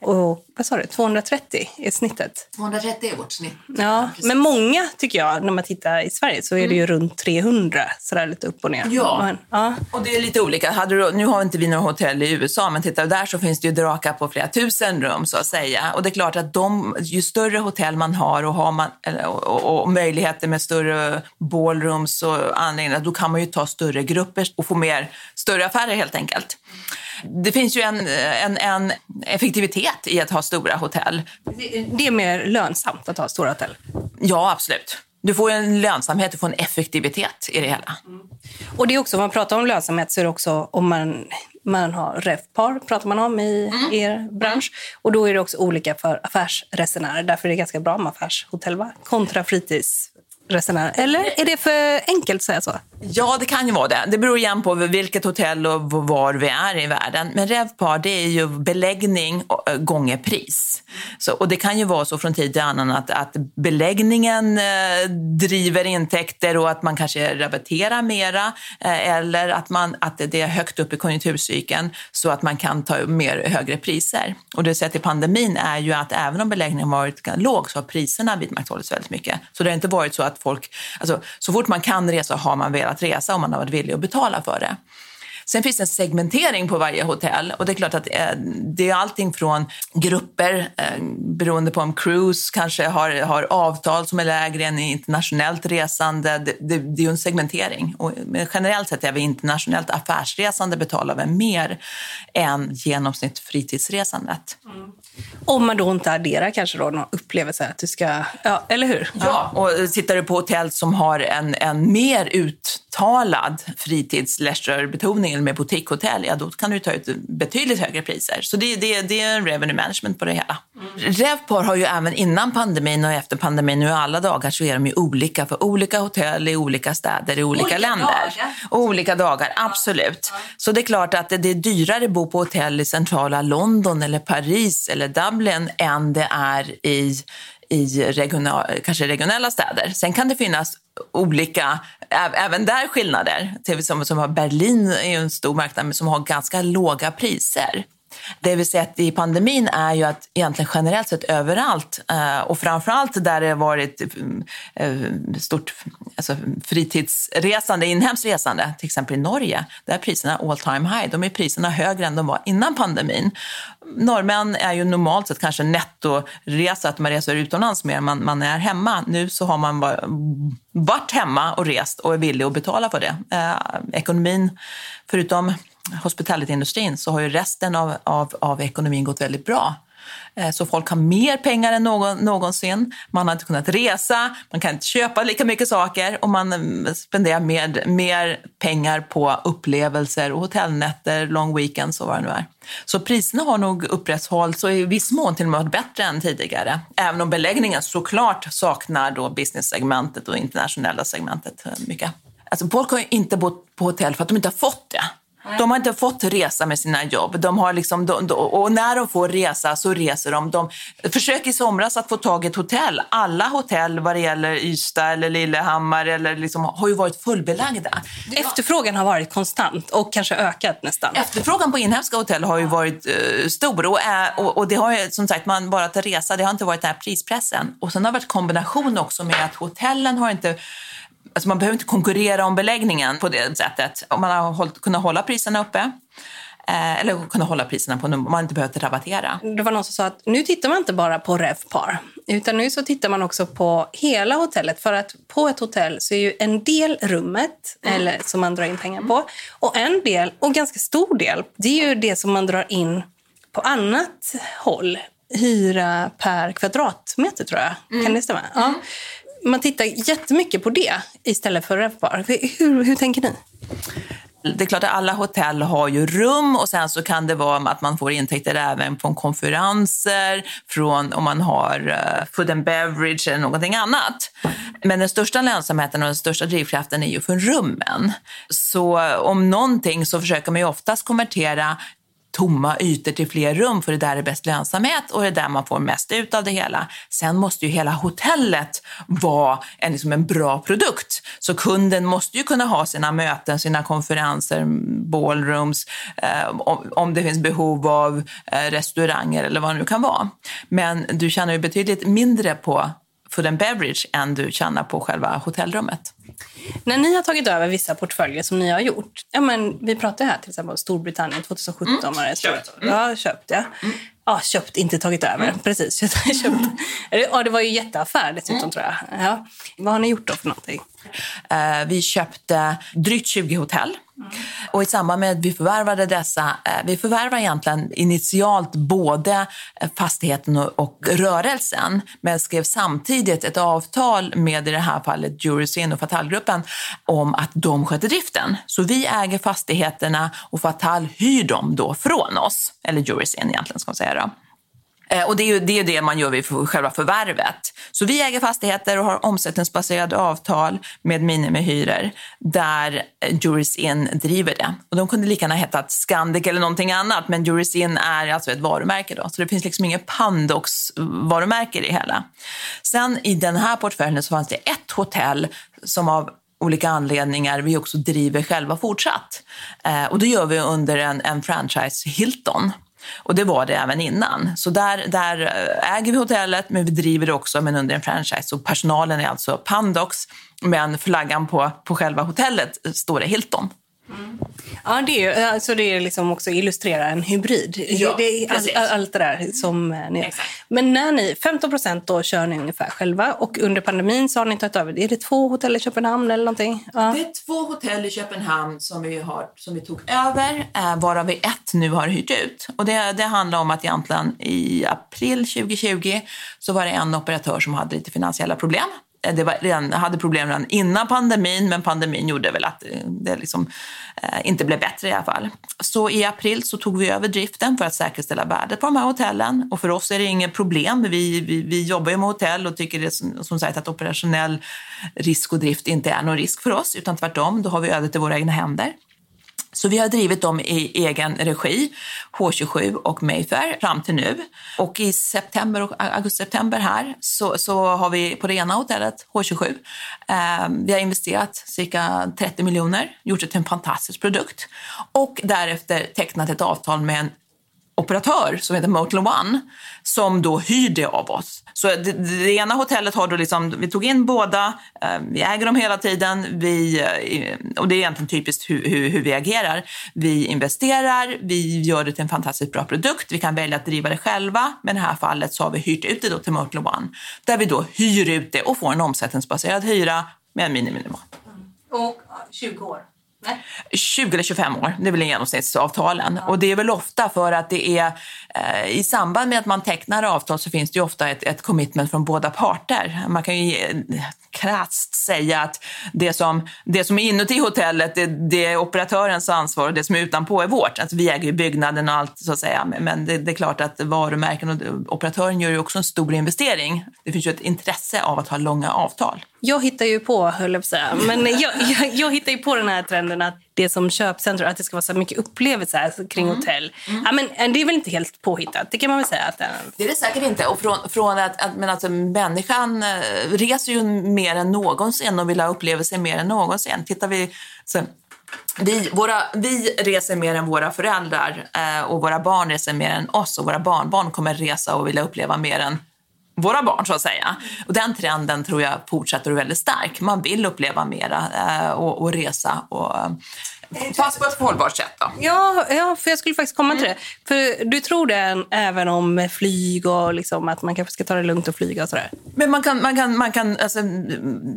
Och vad sa du, 230 är snittet. 230 är vårt snitt. Ja, men många tycker jag, när man tittar i Sverige, så är det ju runt 300, sådär lite upp och ner. Ja. Men, ja. Och det är lite olika. Hade du, nu har inte vi några hotell i USA, men titta där så finns det ju drakar på flera tusen rum så att säga. Och det är klart att de, ju större hotell man har och, har man, och, och, och möjligheter med större ballrooms och anläggningar, då kan man ju ta större grupper och få mer, större affärer helt enkelt. Det finns ju en, en, en effektivitet i att ha stora hotell. Det- är mer lönsamt att ha stora hotell. Ja, absolut. Du får en lönsamhet, du får en effektivitet i det hela. Och det är också, om man pratar om lönsamhet så är det också om man, man har RevPAR, pratar man om i er bransch. Och då är det också olika för affärsresenärer. Därför är det ganska bra med affärshotell va? kontra fritidsresenärer. Eller är det för enkelt att säga så? Ja, det kan ju vara det. Det beror igen på vilket hotell och var vi är i världen. Men RevPAR, det är ju beläggning eh, gånger pris. Så, och det kan ju vara så från tid till annan att, att beläggningen eh, driver intäkter och att man kanske rabatterar mera eh, eller att, man, att det är högt upp i konjunkturcykeln så att man kan ta mer högre priser. Och det vi sett i pandemin är ju att även om beläggningen varit låg så har priserna vidmakthållits väldigt mycket. Så det har inte varit så att folk, alltså, så fort man kan resa har man velat resa om man har varit villig att betala för det. Sen finns det en segmentering på varje hotell och det är klart att eh, det är allting från grupper eh, beroende på om cruise kanske har, har avtal som är lägre än internationellt resande. Det, det, det är ju en segmentering och generellt sett är vi internationellt affärsresande betalar vi mer än genomsnitt fritidsresandet. Mm. Om man då inte adderar kanske då någon upplevelse att du ska... Ja, eller hur? Ja, och tittar du på hotell som har en, en mer uttalad fritids betoning eller med boutiquehotell, ja då kan du ta ut betydligt högre priser. Så det, det, det är en revenue management på det hela. Revpar har ju även innan pandemin och efter pandemin nu alla dagar så är de ju olika för olika hotell i olika städer i olika, länder. Och olika dagar, absolut. Så det är klart att det, det är dyrare att bo på hotell i centrala London eller Paris eller Dublin än det är i i regional, kanske regionella städer. Sen kan det finnas olika, även där skillnader. Till Som, som har Berlin är ju en stor marknad men som har ganska låga priser. Det vi sett i pandemin är ju att egentligen generellt sett överallt eh, och framförallt där det har varit eh, eh, stort alltså fritidsresande, inhemskt resande, till exempel i Norge, där är priserna all time high. De är priserna högre än de var innan pandemin. Norrmän är ju normalt sett kanske nettoresa, att man reser utomlands mer än man, man är hemma. Nu så har man varit hemma och rest och är villig att betala för det. Eh, ekonomin, förutom hospitality-industrin, så har ju resten av, av, av ekonomin gått väldigt bra. Eh, så folk har mer pengar än någon, någonsin. Man har inte kunnat resa, man kan inte köpa lika mycket saker och man mm, spenderar mer, mer pengar på upplevelser och hotellnätter, long weekends och vad det nu är. Så priserna har nog upprätthållits och i viss mån till och med varit bättre än tidigare. Även om beläggningen såklart saknar då business-segmentet och internationella segmentet eh, mycket. Alltså folk har ju inte bott på hotell för att de inte har fått det. De har inte fått resa med sina jobb. De har liksom, de, de, och när de får resa så reser de. de försök i somras att få tag i ett hotell. Alla hotell vad det gäller Ystad eller Lillehammar eller liksom, har ju varit fullbelagda. Efterfrågan har varit konstant och kanske ökat nästan. Efterfrågan på inhemska hotell har ju varit eh, stor och, är, och, och det har ju som sagt, man bara att resa, det har inte varit den här prispressen. Och sen har det varit kombination också med att hotellen har inte Alltså man behöver inte konkurrera om beläggningen på det sättet. Om man har hållit, kunnat hålla priserna uppe, eh, eller kunnat hålla priserna på, man har inte behövt rabattera. Det var någon som sa att nu tittar man inte bara på RevPar utan nu så tittar man också på hela hotellet. För att på ett hotell så är ju en del rummet eller som man drar in pengar på och en del, och ganska stor del, det är ju det som man drar in på annat håll. Hyra per kvadratmeter tror jag. Kan det stämma? Ja. Man tittar jättemycket på det istället för RevPar. Hur, hur tänker ni? Det är klart att alla hotell har ju rum och sen så kan det vara att man får intäkter även från konferenser, från om man har eh, food and beverage eller någonting annat. Men den största lönsamheten och den största drivkraften är ju från rummen. Så om någonting så försöker man ju oftast konvertera tomma ytor till fler rum för det där är bäst lönsamhet och det är där man får mest ut av det hela. Sen måste ju hela hotellet vara en, liksom en bra produkt. Så kunden måste ju kunna ha sina möten, sina konferenser, ballrooms, eh, om, om det finns behov av eh, restauranger eller vad det nu kan vara. Men du tjänar ju betydligt mindre på food and beverage än du tjänar på själva hotellrummet. När ni har tagit över vissa portföljer som ni har gjort, ja, men vi pratade här till exempel om Storbritannien 2017. Mm. Var det köpt. Mm. Ja, köpt ja. Mm. Ja, köpt, inte tagit över. Mm. Precis, köpt. Ja, det var ju jätteaffär dessutom mm. tror jag. Ja. Vad har ni gjort då för någonting? Uh, vi köpte drygt 20 hotell och i samband med att vi förvärvade dessa, eh, vi förvärvade egentligen initialt både eh, fastigheten och, rörelsen, men skrev samtidigt ett avtal med i det här fallet Jurysyn och Fatalgruppen om att de sköter driften. Så vi äger fastigheterna och Fatal hyr dem då från oss, eller Jurysyn egentligen ska man säga då. Eh, och det är ju det, är det man gör vid själva förvärvet. Så vi äger fastigheter och har omsättningsbaserade avtal med minimihyror där Jurisin Juris In driver det. Och de kunde lika gärna hetat Scandic eller någonting annat, men Juris In är alltså ett varumärke då. Så det finns liksom inget Pandox-varumärke i det hela. Sen i den här portföljen så fanns det ett hotell som av olika anledningar vi också driver själva fortsatt. Eh, och det gör vi under en, en franchise Hilton. Och det var det även innan. Så där, där eh, äger vi hotellet, men vi driver det också men under en franchise. Och personalen är alltså Pandox, men flaggan på, på själva hotellet eh, står det Hilton. Mm. Ja, det är, alltså det är liksom också illustrera en hybrid. Ja, det är all, allt det där som eh, ni Exakt. Men när ni, 15 procent då kör ni ungefär själva och under pandemin så har ni tagit över, är det två hotell i Köpenhamn eller någonting? Ja. Det är två hotell i Köpenhamn som vi, har, som vi tog över, eh, varav vi ett nu har hyrt ut. Och det, det handlar om att egentligen i april 2020 så var det en operatör som hade lite finansiella problem Eh, det var redan, hade problem redan innan pandemin, men pandemin gjorde väl att eh, det liksom, eh, inte blev bättre i alla fall. Så i april så tog vi över driften för att säkerställa värdet på de här hotellen. Och för oss är det inget problem. Vi, vi, vi jobbar ju med hotell och tycker det som, som sagt att operationell risk och drift inte är någon risk för oss, utan tvärtom, då har vi ödet i våra egna händer. Så vi har drivit dem i egen regi, H27 och Mayfair, fram till nu. Och i september och augusti-september här så, så har vi på det ena hotellet, H27, eh, vi har investerat cirka 30 miljoner, gjort det till en fantastisk produkt och därefter tecknat ett avtal med en operatör som heter Motel One som då hyr det av oss. Så det, det, ena hotellet har då liksom, vi tog in båda, eh, vi äger dem hela tiden, vi, eh, och det är egentligen typiskt hur, hur, hur, vi agerar. Vi investerar, vi gör det till en fantastiskt bra produkt, vi kan välja att driva det själva, men i det här fallet så har vi hyrt ut det då till Motel One, där vi då hyr ut det och får en omsättningsbaserad hyra med en miniminivå. Och 20 år? 20 eller 25 år, det är väl genomsnittsavtalen. Ja. Och det är väl ofta för att det är eh, i samband med att man tecknar avtal så finns det ju ofta ett, ett commitment från båda parter. Man kan ju krasst säga att det som, det som är inuti hotellet det, det, är operatörens ansvar och det som är utanpå är vårt. Alltså vi äger ju byggnaden och allt så att säga. Men det, det, är klart att varumärken och operatören gör ju också en stor investering. Det finns ju ett intresse av att ha långa avtal. Jag hittar ju på, höll jag på säga, men jag, jag, jag hittar ju på den här trenden att det som köpcentrum, att det ska vara så mycket upplevelser kring mm. hotell. Mm. Ja, men eh, det är väl inte helt påhittat, det kan man väl säga. Att, äh... Det är det säkert inte. Och från, från att, att men alltså, människan äh, reser ju mer än någonsin och vill ha upplevelser mer än någonsin. Tittar vi... Så, vi, våra, vi reser mer än våra föräldrar äh, och våra barn reser mer än oss och våra barnbarn kommer resa och vilja uppleva mer än våra barn så att säga. Och den trenden tror jag fortsätter väldigt stark. Man vill uppleva mera eh, och, och, resa och Fast på ett hållbart sätt då? Ja, ja, för jag skulle faktiskt komma till det. För du tror det även om flyg och liksom att man kanske ska ta det lugnt och flyga och sådär? Men man kan, man kan, man kan, alltså,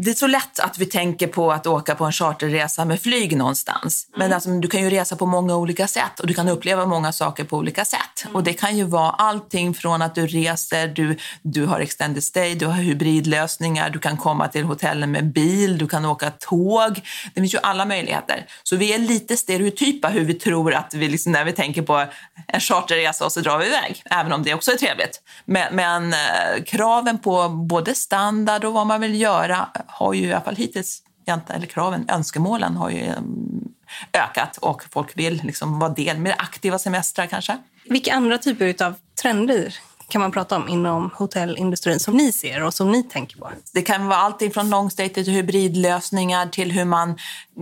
det är så lätt att vi tänker på att åka på en charterresa med flyg någonstans. Men mm. alltså, du kan ju resa på många olika sätt och du kan uppleva många saker på olika sätt. Mm. Och det kan ju vara allting från att du reser, du, du har extended stay, du har hybridlösningar, du kan komma till hotellen med bil, du kan åka tåg. Det finns ju alla möjligheter. Så vi är lite stereotypa hur vi tror att vi, liksom, när vi tänker på en charterresa och så drar vi iväg, även om det också är trevligt. Men, men eh, kraven på både standard och vad man vill göra har ju i alla fall hittills, eller kraven, önskemålen har ju mm, ökat och folk vill liksom vara del, mer aktiva semestrar kanske. Vilka andra typer av trender kan man prata om inom hotellindustrin som ni ser och som ni tänker på? Det kan vara allt från longstay till hybridlösningar till hur man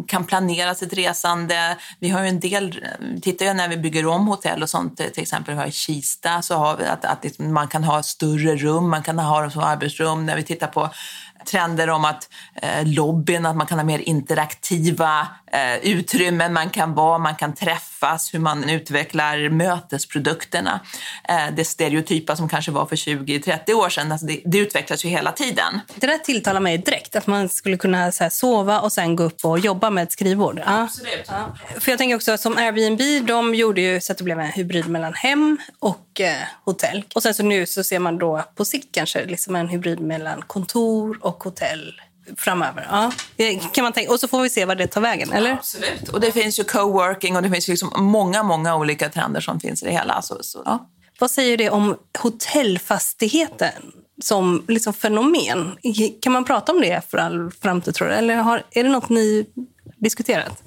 kan planera sitt resande. Vi har ju en del, tittar jag när vi bygger om hotell och sånt, till exempel här i Kista, så har vi att, att man kan ha större rum, man kan ha dem som arbetsrum. När vi tittar på trender om att eh, lobbyn, att man kan ha mer interaktiva eh, utrymmen, man kan vara, man kan träffas, hur man utvecklar mötesprodukterna. Eh, det stereotypa som kanske var för 20-30 år sedan, alltså det, det, utvecklas ju hela tiden. Det där tilltalar mig direkt, att man skulle kunna här, sova och sen gå upp och jobba med ett skrivbord. Ja. Absolut. Ja. För jag tänker också som Airbnb, de gjorde ju så att det blev en hybrid mellan hem och eh, hotell. Och sen så nu så ser man då på sikt kanske liksom en hybrid mellan kontor och hotell framöver. Ja. Kan man tänka, och så får vi se vad det tar vägen, eller? Absolut. Och det finns ju coworking och det finns liksom många, många olika trender som finns i det hela. Så, så, ja. Vad säger det om hotellfastigheten som liksom fenomen? Kan man prata om det för all framtid, tror du? Eller har, är det något ni diskuterat?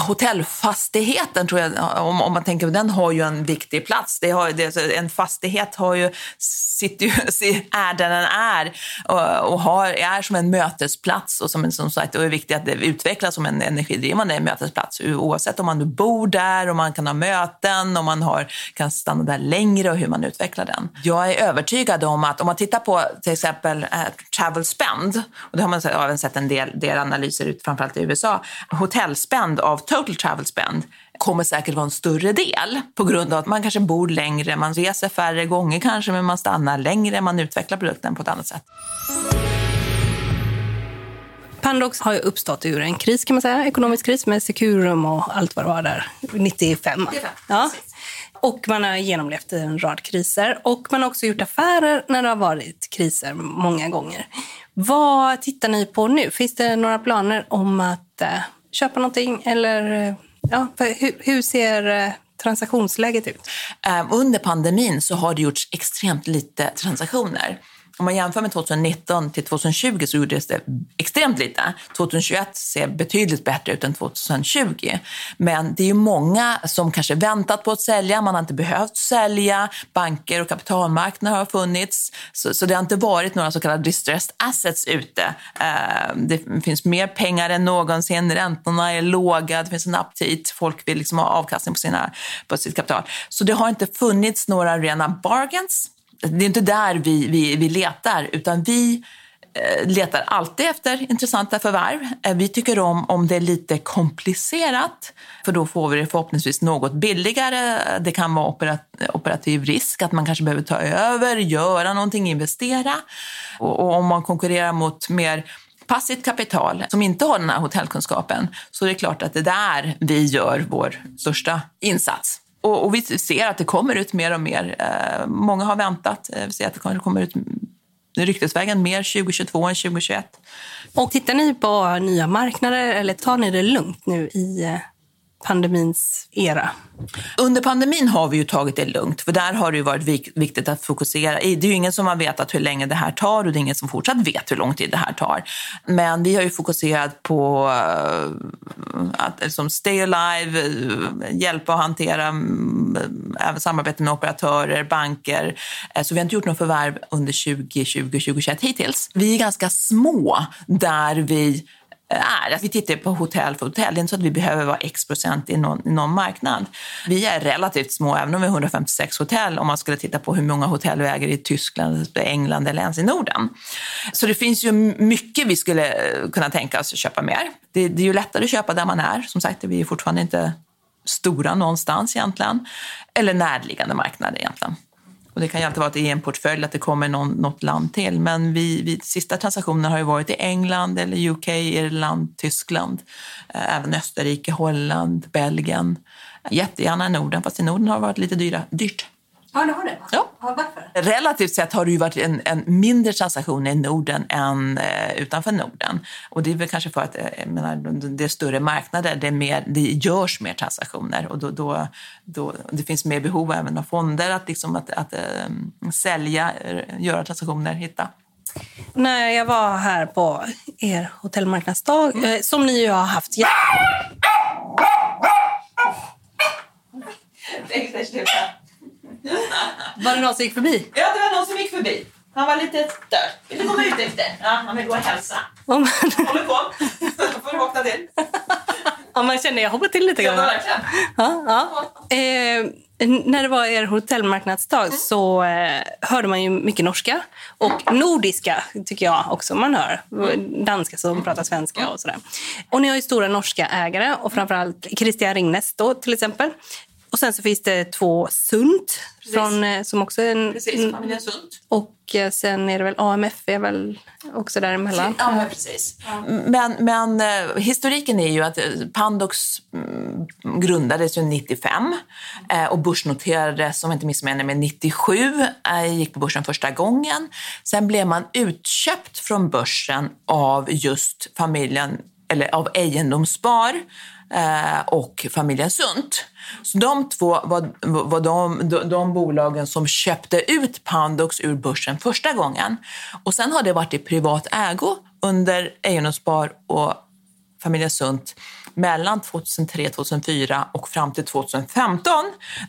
Hotellfastigheten, tror jag, om, om man tänker på den, har ju en viktig plats. Det har, det, en fastighet har ju, sitter ju, är där den är och, och har, är som en mötesplats och som, som sagt, det är viktigt att det utvecklas som en energidrivande mötesplats. Oavsett om man nu bor där, om man kan ha möten, om man har, kan stanna där längre och hur man utvecklar den. Jag är övertygad om att om man tittar på till exempel eh, travel spend, och det har man även sett en del, del analyser ut, framförallt i USA, hotellspend av total travel spend kommer säkert vara en större del på grund av att man kanske bor längre, man reser färre gånger kanske, men man stannar längre, man utvecklar produkten på ett annat sätt. Pandox har ju uppstått ur en kris, kan man säga, ekonomisk kris med Securum och allt vad det var där, 95. 95 ja. Och man har genomlevt en rad kriser och man har också gjort affärer när det har varit kriser många gånger. Vad tittar ni på nu? Finns det några planer om att eh, köpa någonting? Eller, ja, hur, hur ser eh, transaktionsläget ut? Eh, under pandemin så har det gjorts extremt lite transaktioner. Om man jämför med 2019 till 2020 så gjordes det extremt lite. 2021 ser betydligt bättre ut än 2020. Men det är ju många som kanske väntat på att sälja, man har inte behövt sälja. Banker och kapitalmarknader har funnits. Så, så det har inte varit några så kallade distressed assets ute. Eh, det finns mer pengar än någonsin, räntorna är låga, det finns en aptit, folk vill liksom ha avkastning på, sina, på sitt kapital. Så det har inte funnits några rena bargains det är inte där vi, vi, vi letar, utan vi eh, letar alltid efter intressanta förvärv. Eh, vi tycker om om det är lite komplicerat, för då får vi det förhoppningsvis något billigare. Det kan vara operativ risk, att man kanske behöver ta över, göra någonting, investera. Och om man konkurrerar mot mer passivt kapital som inte har den här hotellkunskapen så är det klart att det är där vi gör vår största insats. Och, och, vi ser att det kommer ut mer och mer. Eh, många har väntat. Eh, vi ser att det kommer ut ryktesvägen mer 2022 än 2021. Och tittar ni på nya marknader eller tar ni det lugnt nu i eh, pandemins era? Under pandemin har vi ju tagit det lugnt, för där har det varit viktigt att fokusera. Det är ju ingen som har vetat hur länge det här tar och det är ingen som fortsatt vet hur lång tid det här tar. Men vi har ju fokuserat på eh, att liksom stay alive, eh, hjälpa och hantera mm, eh, även samarbete med operatörer, banker. Så vi har inte gjort något förvärv under 2020 2021 hittills. Vi är ganska små där vi är. Att vi tittar på hotell för hotell. Det är inte så att vi behöver vara x procent i någon, i någon marknad. Vi är relativt små, även om vi har 156 hotell, om man skulle titta på hur många hotell vi äger i Tyskland, England eller ens i Norden. Så det finns ju mycket vi skulle eh, kunna tänka oss att köpa mer. Det, det är ju lättare att köpa där man är. Som sagt, vi är fortfarande inte stora någonstans egentligen. Eller närliggande marknader egentligen. Och det kan ju alltid vara att det är en portfölj, att det kommer någon, något land till. Men vi, vi, sista transaktionen har ju varit i England, eller UK, Irland, Tyskland, eh, även Österrike, Holland, Belgien. Jättegärna i Norden, fast i Norden har det varit lite dyra, dyrt. Ja, det har det? Ja. ja. Varför? Relativt sett har det ju varit en, en mindre transaktion i Norden än eh, utanför Norden. Och det är väl kanske för att eh, menar, det är större marknader, det, är mer, det görs mer transaktioner och då, då, då, det finns mer behov även av fonder att, liksom, att, att äh, sälja, göra transaktioner, hitta. När jag var här på er hotellmarknadsdag, mm. som ni ju har haft jätte Var det någon som gick förbi? Ja, det var någon som gick förbi. Han var lite störd. Vill du komma ut efter? Ja, han vill gå och hälsa. Om man, Håller på. får du vakna till. om man känner jag hoppar till lite Ja, grann. verkligen. Ja, ja. Eh, när det var er hotellmarknadsdag så eh, hörde man ju mycket norska. Och nordiska tycker jag också man hör. Danska som pratar svenska och sådär. Och ni har ju stora norska ägare och framförallt Christian Ringnes då till exempel. Och sen så finns det två Sundt från, eh, som också är en... Precis, familjen Sundt. Och eh, sen är det väl AMF är väl också däremellan. Ja, men precis. Men, men eh, historiken är ju att Pandox mm, grundades ju 95 eh, och börsnoterades, om jag inte missminner mig, 97. Eh, gick på börsen första gången. Sen blev man utköpt från börsen av just familjen, eller av Egendomsspar eh, och familjen Sunt. Så de två var, var de, de, de bolagen som köpte ut Pandox ur börsen första gången. Och sen har det varit i privat ägo under Egendomsspar och familjen Sunt mellan 2003 2004 och fram till 2015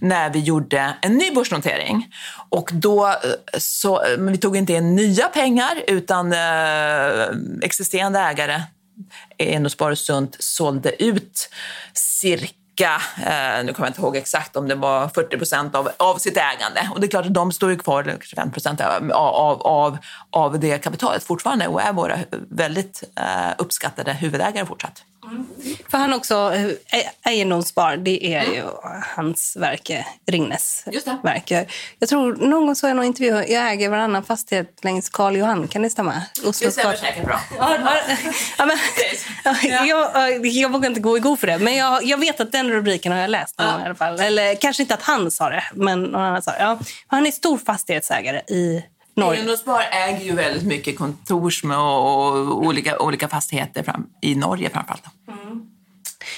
när vi gjorde en ny börsnotering. Och då eh, så, men vi tog inte in nya pengar utan eh, existerande ägare Endospar och Sundt sålde ut cirka, eh, nu kommer jag inte ihåg exakt om det var 40 procent av, av sitt ägande. Och det är klart att de står ju kvar, eller 25 procent av, av, av, det kapitalet fortfarande och är våra väldigt eh, uppskattade huvudägare fortsatt. För han också, eh, Egendomsspar, det är ju hans verk, eh, Ringnes det. verk. Jag- tror någon gång såg jag någon intervju, jag äger varannan fastighet längs Karl Johan, kan det stämma? Det Oslos stämmer säkert bra. Ja, ja, ja, men, jag, jag vågar inte gå i god för det, men jag, jag vet att den rubriken har jag läst någon gång i alla fall. Eller kanske inte att han sa det, men någon annan sa det. Ja. Han är stor fastighetsägare i Norge. Egendomsspar äger ju väldigt mycket kontors och, olika, olika fastigheter fram, i Norge framförallt.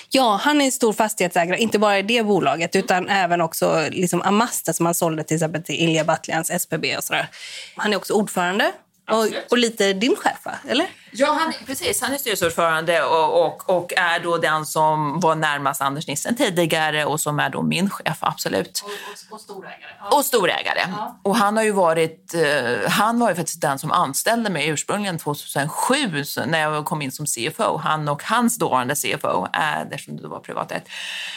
Ja, han är en stor fastighetsägare, inte bara i det bolaget utan även också liksom Amasta som han sålde till exempel till Ilja Batlans SPB och sådär. Han är också ordförande och, och lite din chef, va? eller? Ja, han, precis. Han är styrelseordförande och, och, och är då den som var närmast Anders Nissen tidigare och som är då min chef, absolut. Och, storägare. Och storägare. Och han har ju varit, eh, han var ju faktiskt den som anställde mig ursprungligen 2007 så- när jag kom in som CFO. Han och hans dåvarande CFO, äh, eftersom det var privatägt.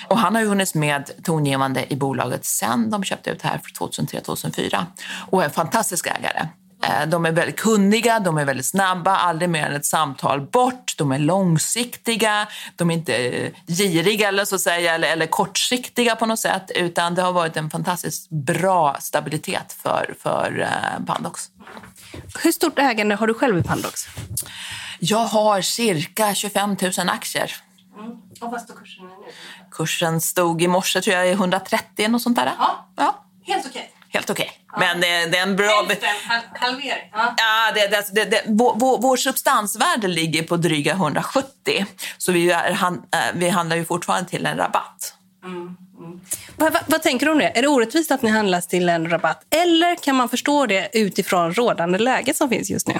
Och han har ju funnits med tongivande i bolaget sen de köpte ut här för 2003-2004 och är en fantastisk ägare. Eh, De är väldigt kunniga, de är väldigt snabba, aldrig mer än ett samtal bort. De är långsiktiga, de är inte eh, giriga eller, så att säga, eller, eller kortsiktiga på något sätt. Utan det har varit en fantastiskt bra stabilitet för, för eh, Pandox. Hur stort ägande har du själv i Pandox? Jag har cirka 25 000 aktier. Och vad står kursen nu? Kursen stod i morse tror jag i 130 och sånt där. Ja. ja Helt okej. Helt okej. Men det, det är en bra... halvering. Ja. Ja, det, det, det, det, vår, vår, vår substansvärde ligger på dryga 170. Så vi, är, han, eh, vi handlar ju fortfarande till en rabatt. Vad, vad, vad tänker du om det? Är det orättvist att ni handlas till en rabatt? Eller kan man förstå det utifrån rådande läge som finns just nu?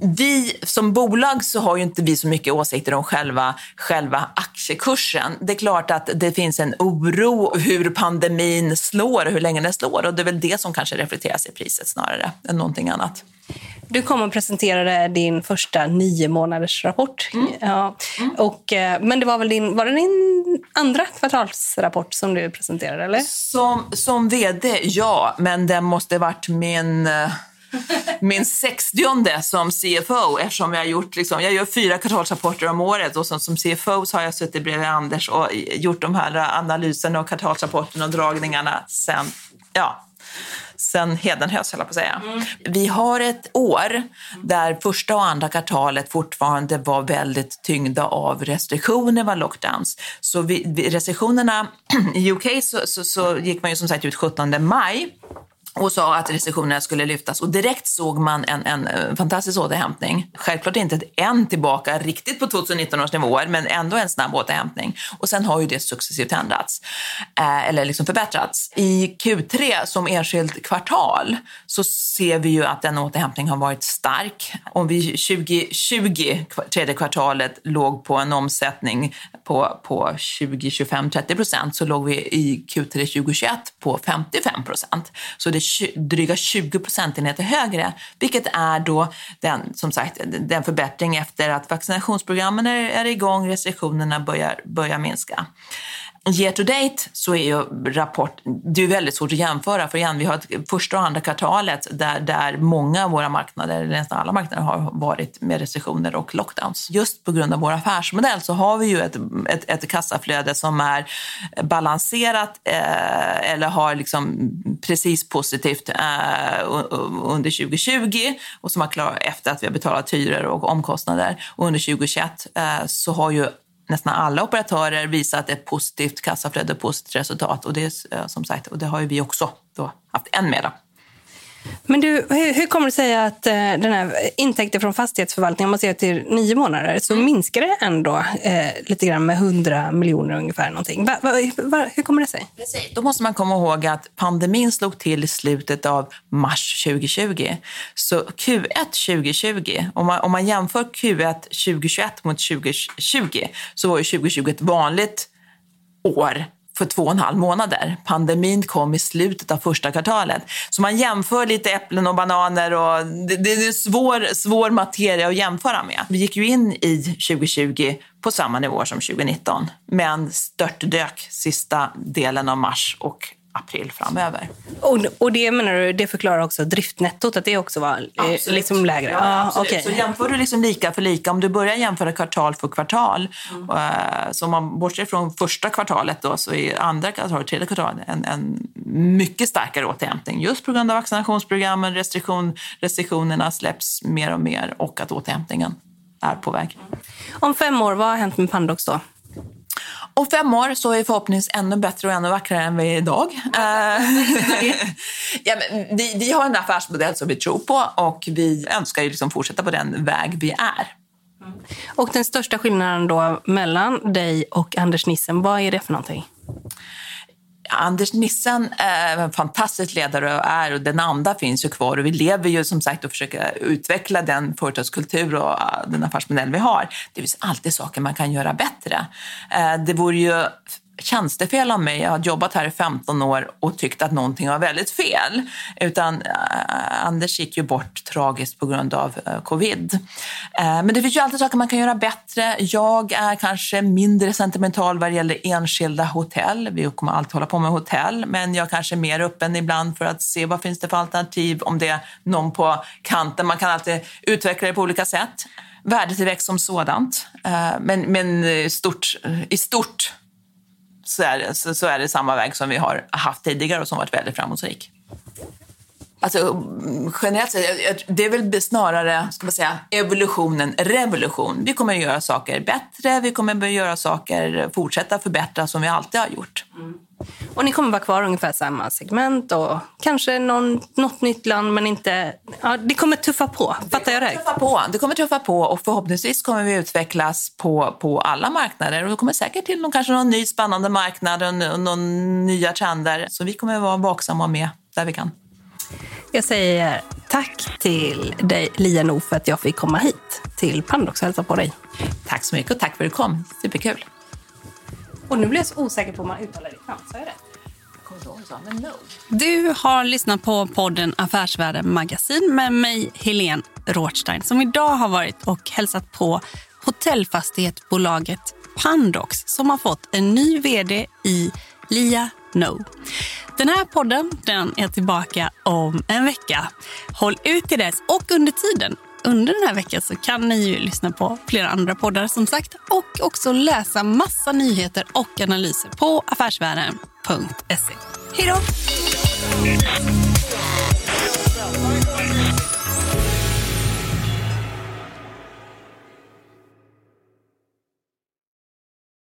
Vi som bolag så har ju inte vi så mycket åsikter om själva, själva aktiekursen. Det är klart att det finns en oro hur pandemin slår och hur länge den slår. Och det är väl det som kanske reflekteras i priset snarare än någonting annat. Du kom och presenterade din första nio månaders rapport. Ja. Och, eh, men det var väl din, var det din andra kvartalsrapport som du presenterade? eller? Som, som vd, ja. Men det måste varit min... Min sextionde som CFO eftersom jag har gjort liksom, jag gör fyra kvartalsrapporter om året och som, som CFO så har jag suttit bredvid Anders och gjort de här analyserna och kvartalsrapporterna och dragningarna sen, ja, sen hedenhös, höll jag på att säga. Vi har ett år där första och andra kvartalet fortfarande var väldigt tyngda av restriktioner, var lockdowns. Så vi, vi, restriktionerna i UK så, så, så gick man ju som sagt ut 17 maj och sa att restriktionerna skulle lyftas. Och direkt såg man en, en eh, fantastisk återhämtning. Självklart inte än tillbaka riktigt på 2019 års nivåer, men ändå en snabb återhämtning. Och sen har ju det successivt ändrats, eh, eller liksom förbättrats. I Q3 som enskilt kvartal så ser vi ju att den återhämtning har varit stark. Om vi 2020, tredje kvartalet, låg på en omsättning på, på 20, 25, 30 procent så låg vi i Q3 2021 på 55 procent. Så det är dryga 20 procentenheter högre, vilket är då den, som sagt, den förbättring efter att vaccinationsprogrammen är, är igång, restriktionerna börjar, börjar minska. Year to date så är ju rapport, det är väldigt svårt att jämföra för igen, vi har ett första och andra kvartalet där, där många av våra marknader, eller nästan alla marknader har varit med recessioner och lockdowns. Just på grund av vår affärsmodell så har vi ju ett, ett, ett kassaflöde som är balanserat eh, eller har liksom precis positivt eh, under 2020 och som har klarat efter att vi har betalat hyror och omkostnader. Och under 2021 eh, så har ju nästan alla operatörer visat ett positivt kassaflöde och positivt resultat. Och det, eh, som sagt, och det har ju vi också då haft än mera. Men du, hur, hur kommer det sig att eh, den här intäkten från fastighetsförvaltning, om man ser till nio månader, så mm. minskar det ändå eh, lite grann med 100 miljoner ungefär. Någonting. Va, va, va, hur kommer det sig? Precis. Då måste man komma ihåg att pandemin slog till i slutet av mars 2020. Så Q1 2020, om man, om man jämför Q1 2021 mot 2020, så var ju 2020 ett vanligt år för två och en halv månader. Pandemin kom i slutet av första kvartalet. Så man jämför lite äpplen och bananer och det, det är svår, svår materia att jämföra med. Vi gick ju in i 2020 på samma nivå som 2019, men störtdök sista delen av mars och april framöver. Och, och det menar du, det förklarar också driftnettot, att det också var eh, liksom lägre? Ja, ja, okay. Så jämför du liksom lika för lika, om du börjar jämföra kvartal för kvartal, mm. uh, så om man bortser från första kvartalet då, så är andra kvartalet, tredje kvartalet en, en mycket starkare återhämtning. Just på grund av vaccinationsprogrammen, restriktion, restriktionerna släpps mer och mer och att återhämtningen är på väg. Om fem år, vad har hänt med Pandox då? Om fem år så är vi förhoppningsvis ännu bättre och ännu vackrare än vi är idag. Eh, ja, men vi, vi har en affärsmodell som vi tror på och vi önskar ju liksom fortsätta på den väg vi är. Och den största skillnaden då mellan dig och Anders Nissen, vad är det för någonting? Anders Nissen är en fantastisk ledare och är och den anda finns ju kvar och vi lever ju som sagt och försöker utveckla den företagskultur och eh, den affärsmodell vi har. Det finns alltid saker man kan göra bättre. Eh, det vore ju tjänstefel av mig. Jag har jobbat här i 15 år och tyckt att någonting var väldigt fel. Utan eh, Anders gick ju bort tragiskt på grund av eh, covid. Eh, men det finns ju alltid saker man kan göra bättre. Jag är kanske mindre sentimental vad det gäller enskilda hotell. Vi kommer alltid hålla på med hotell, men jag kanske är mer öppen ibland för att se vad finns det för alternativ om det är någon på kanten. Man kan alltid utveckla det på olika sätt. Värdetillväxt som sådant. Eh, men, men eh, stort, i stort så är, det, så, så är det samma väg som vi har haft tidigare och som varit väldigt framgångsrik. Alltså, generellt sett, det är väl snarare ska man säga, evolutionen, revolution. Vi kommer att göra saker bättre, vi kommer att göra saker, fortsätta förbättra som vi alltid har gjort. Mm. Och ni kommer vara kvar ungefär samma segment och kanske någon, något nytt land men inte... Ja, det kommer tuffa på, fattar jag det? Tuffa på. Det kommer tuffa på och förhoppningsvis kommer vi utvecklas på, på alla marknader och det kommer säkert till någon, kanske någon ny spännande marknad och någon nya trender. Så vi kommer vara vaksamma med där vi kan. Jag säger tack till dig, Lia No, för att jag fick komma hit till Pandox och hälsa på dig. Tack så mycket och tack för att du kom. Superkul. Och nu blir jag så osäker på om man uttalar ditt namn. Sa jag rätt? Du har lyssnat på podden Affärsvärlden Magasin med mig, Helene Rothstein som idag har varit och hälsat på hotellfastighetsbolaget Pandox som har fått en ny vd i Lia No. Den här podden den är tillbaka om en vecka. Håll ut till dess och under tiden under den här veckan så kan ni ju lyssna på flera andra poddar som sagt och också läsa massa nyheter och analyser på affärsvärlden.se. Hej då!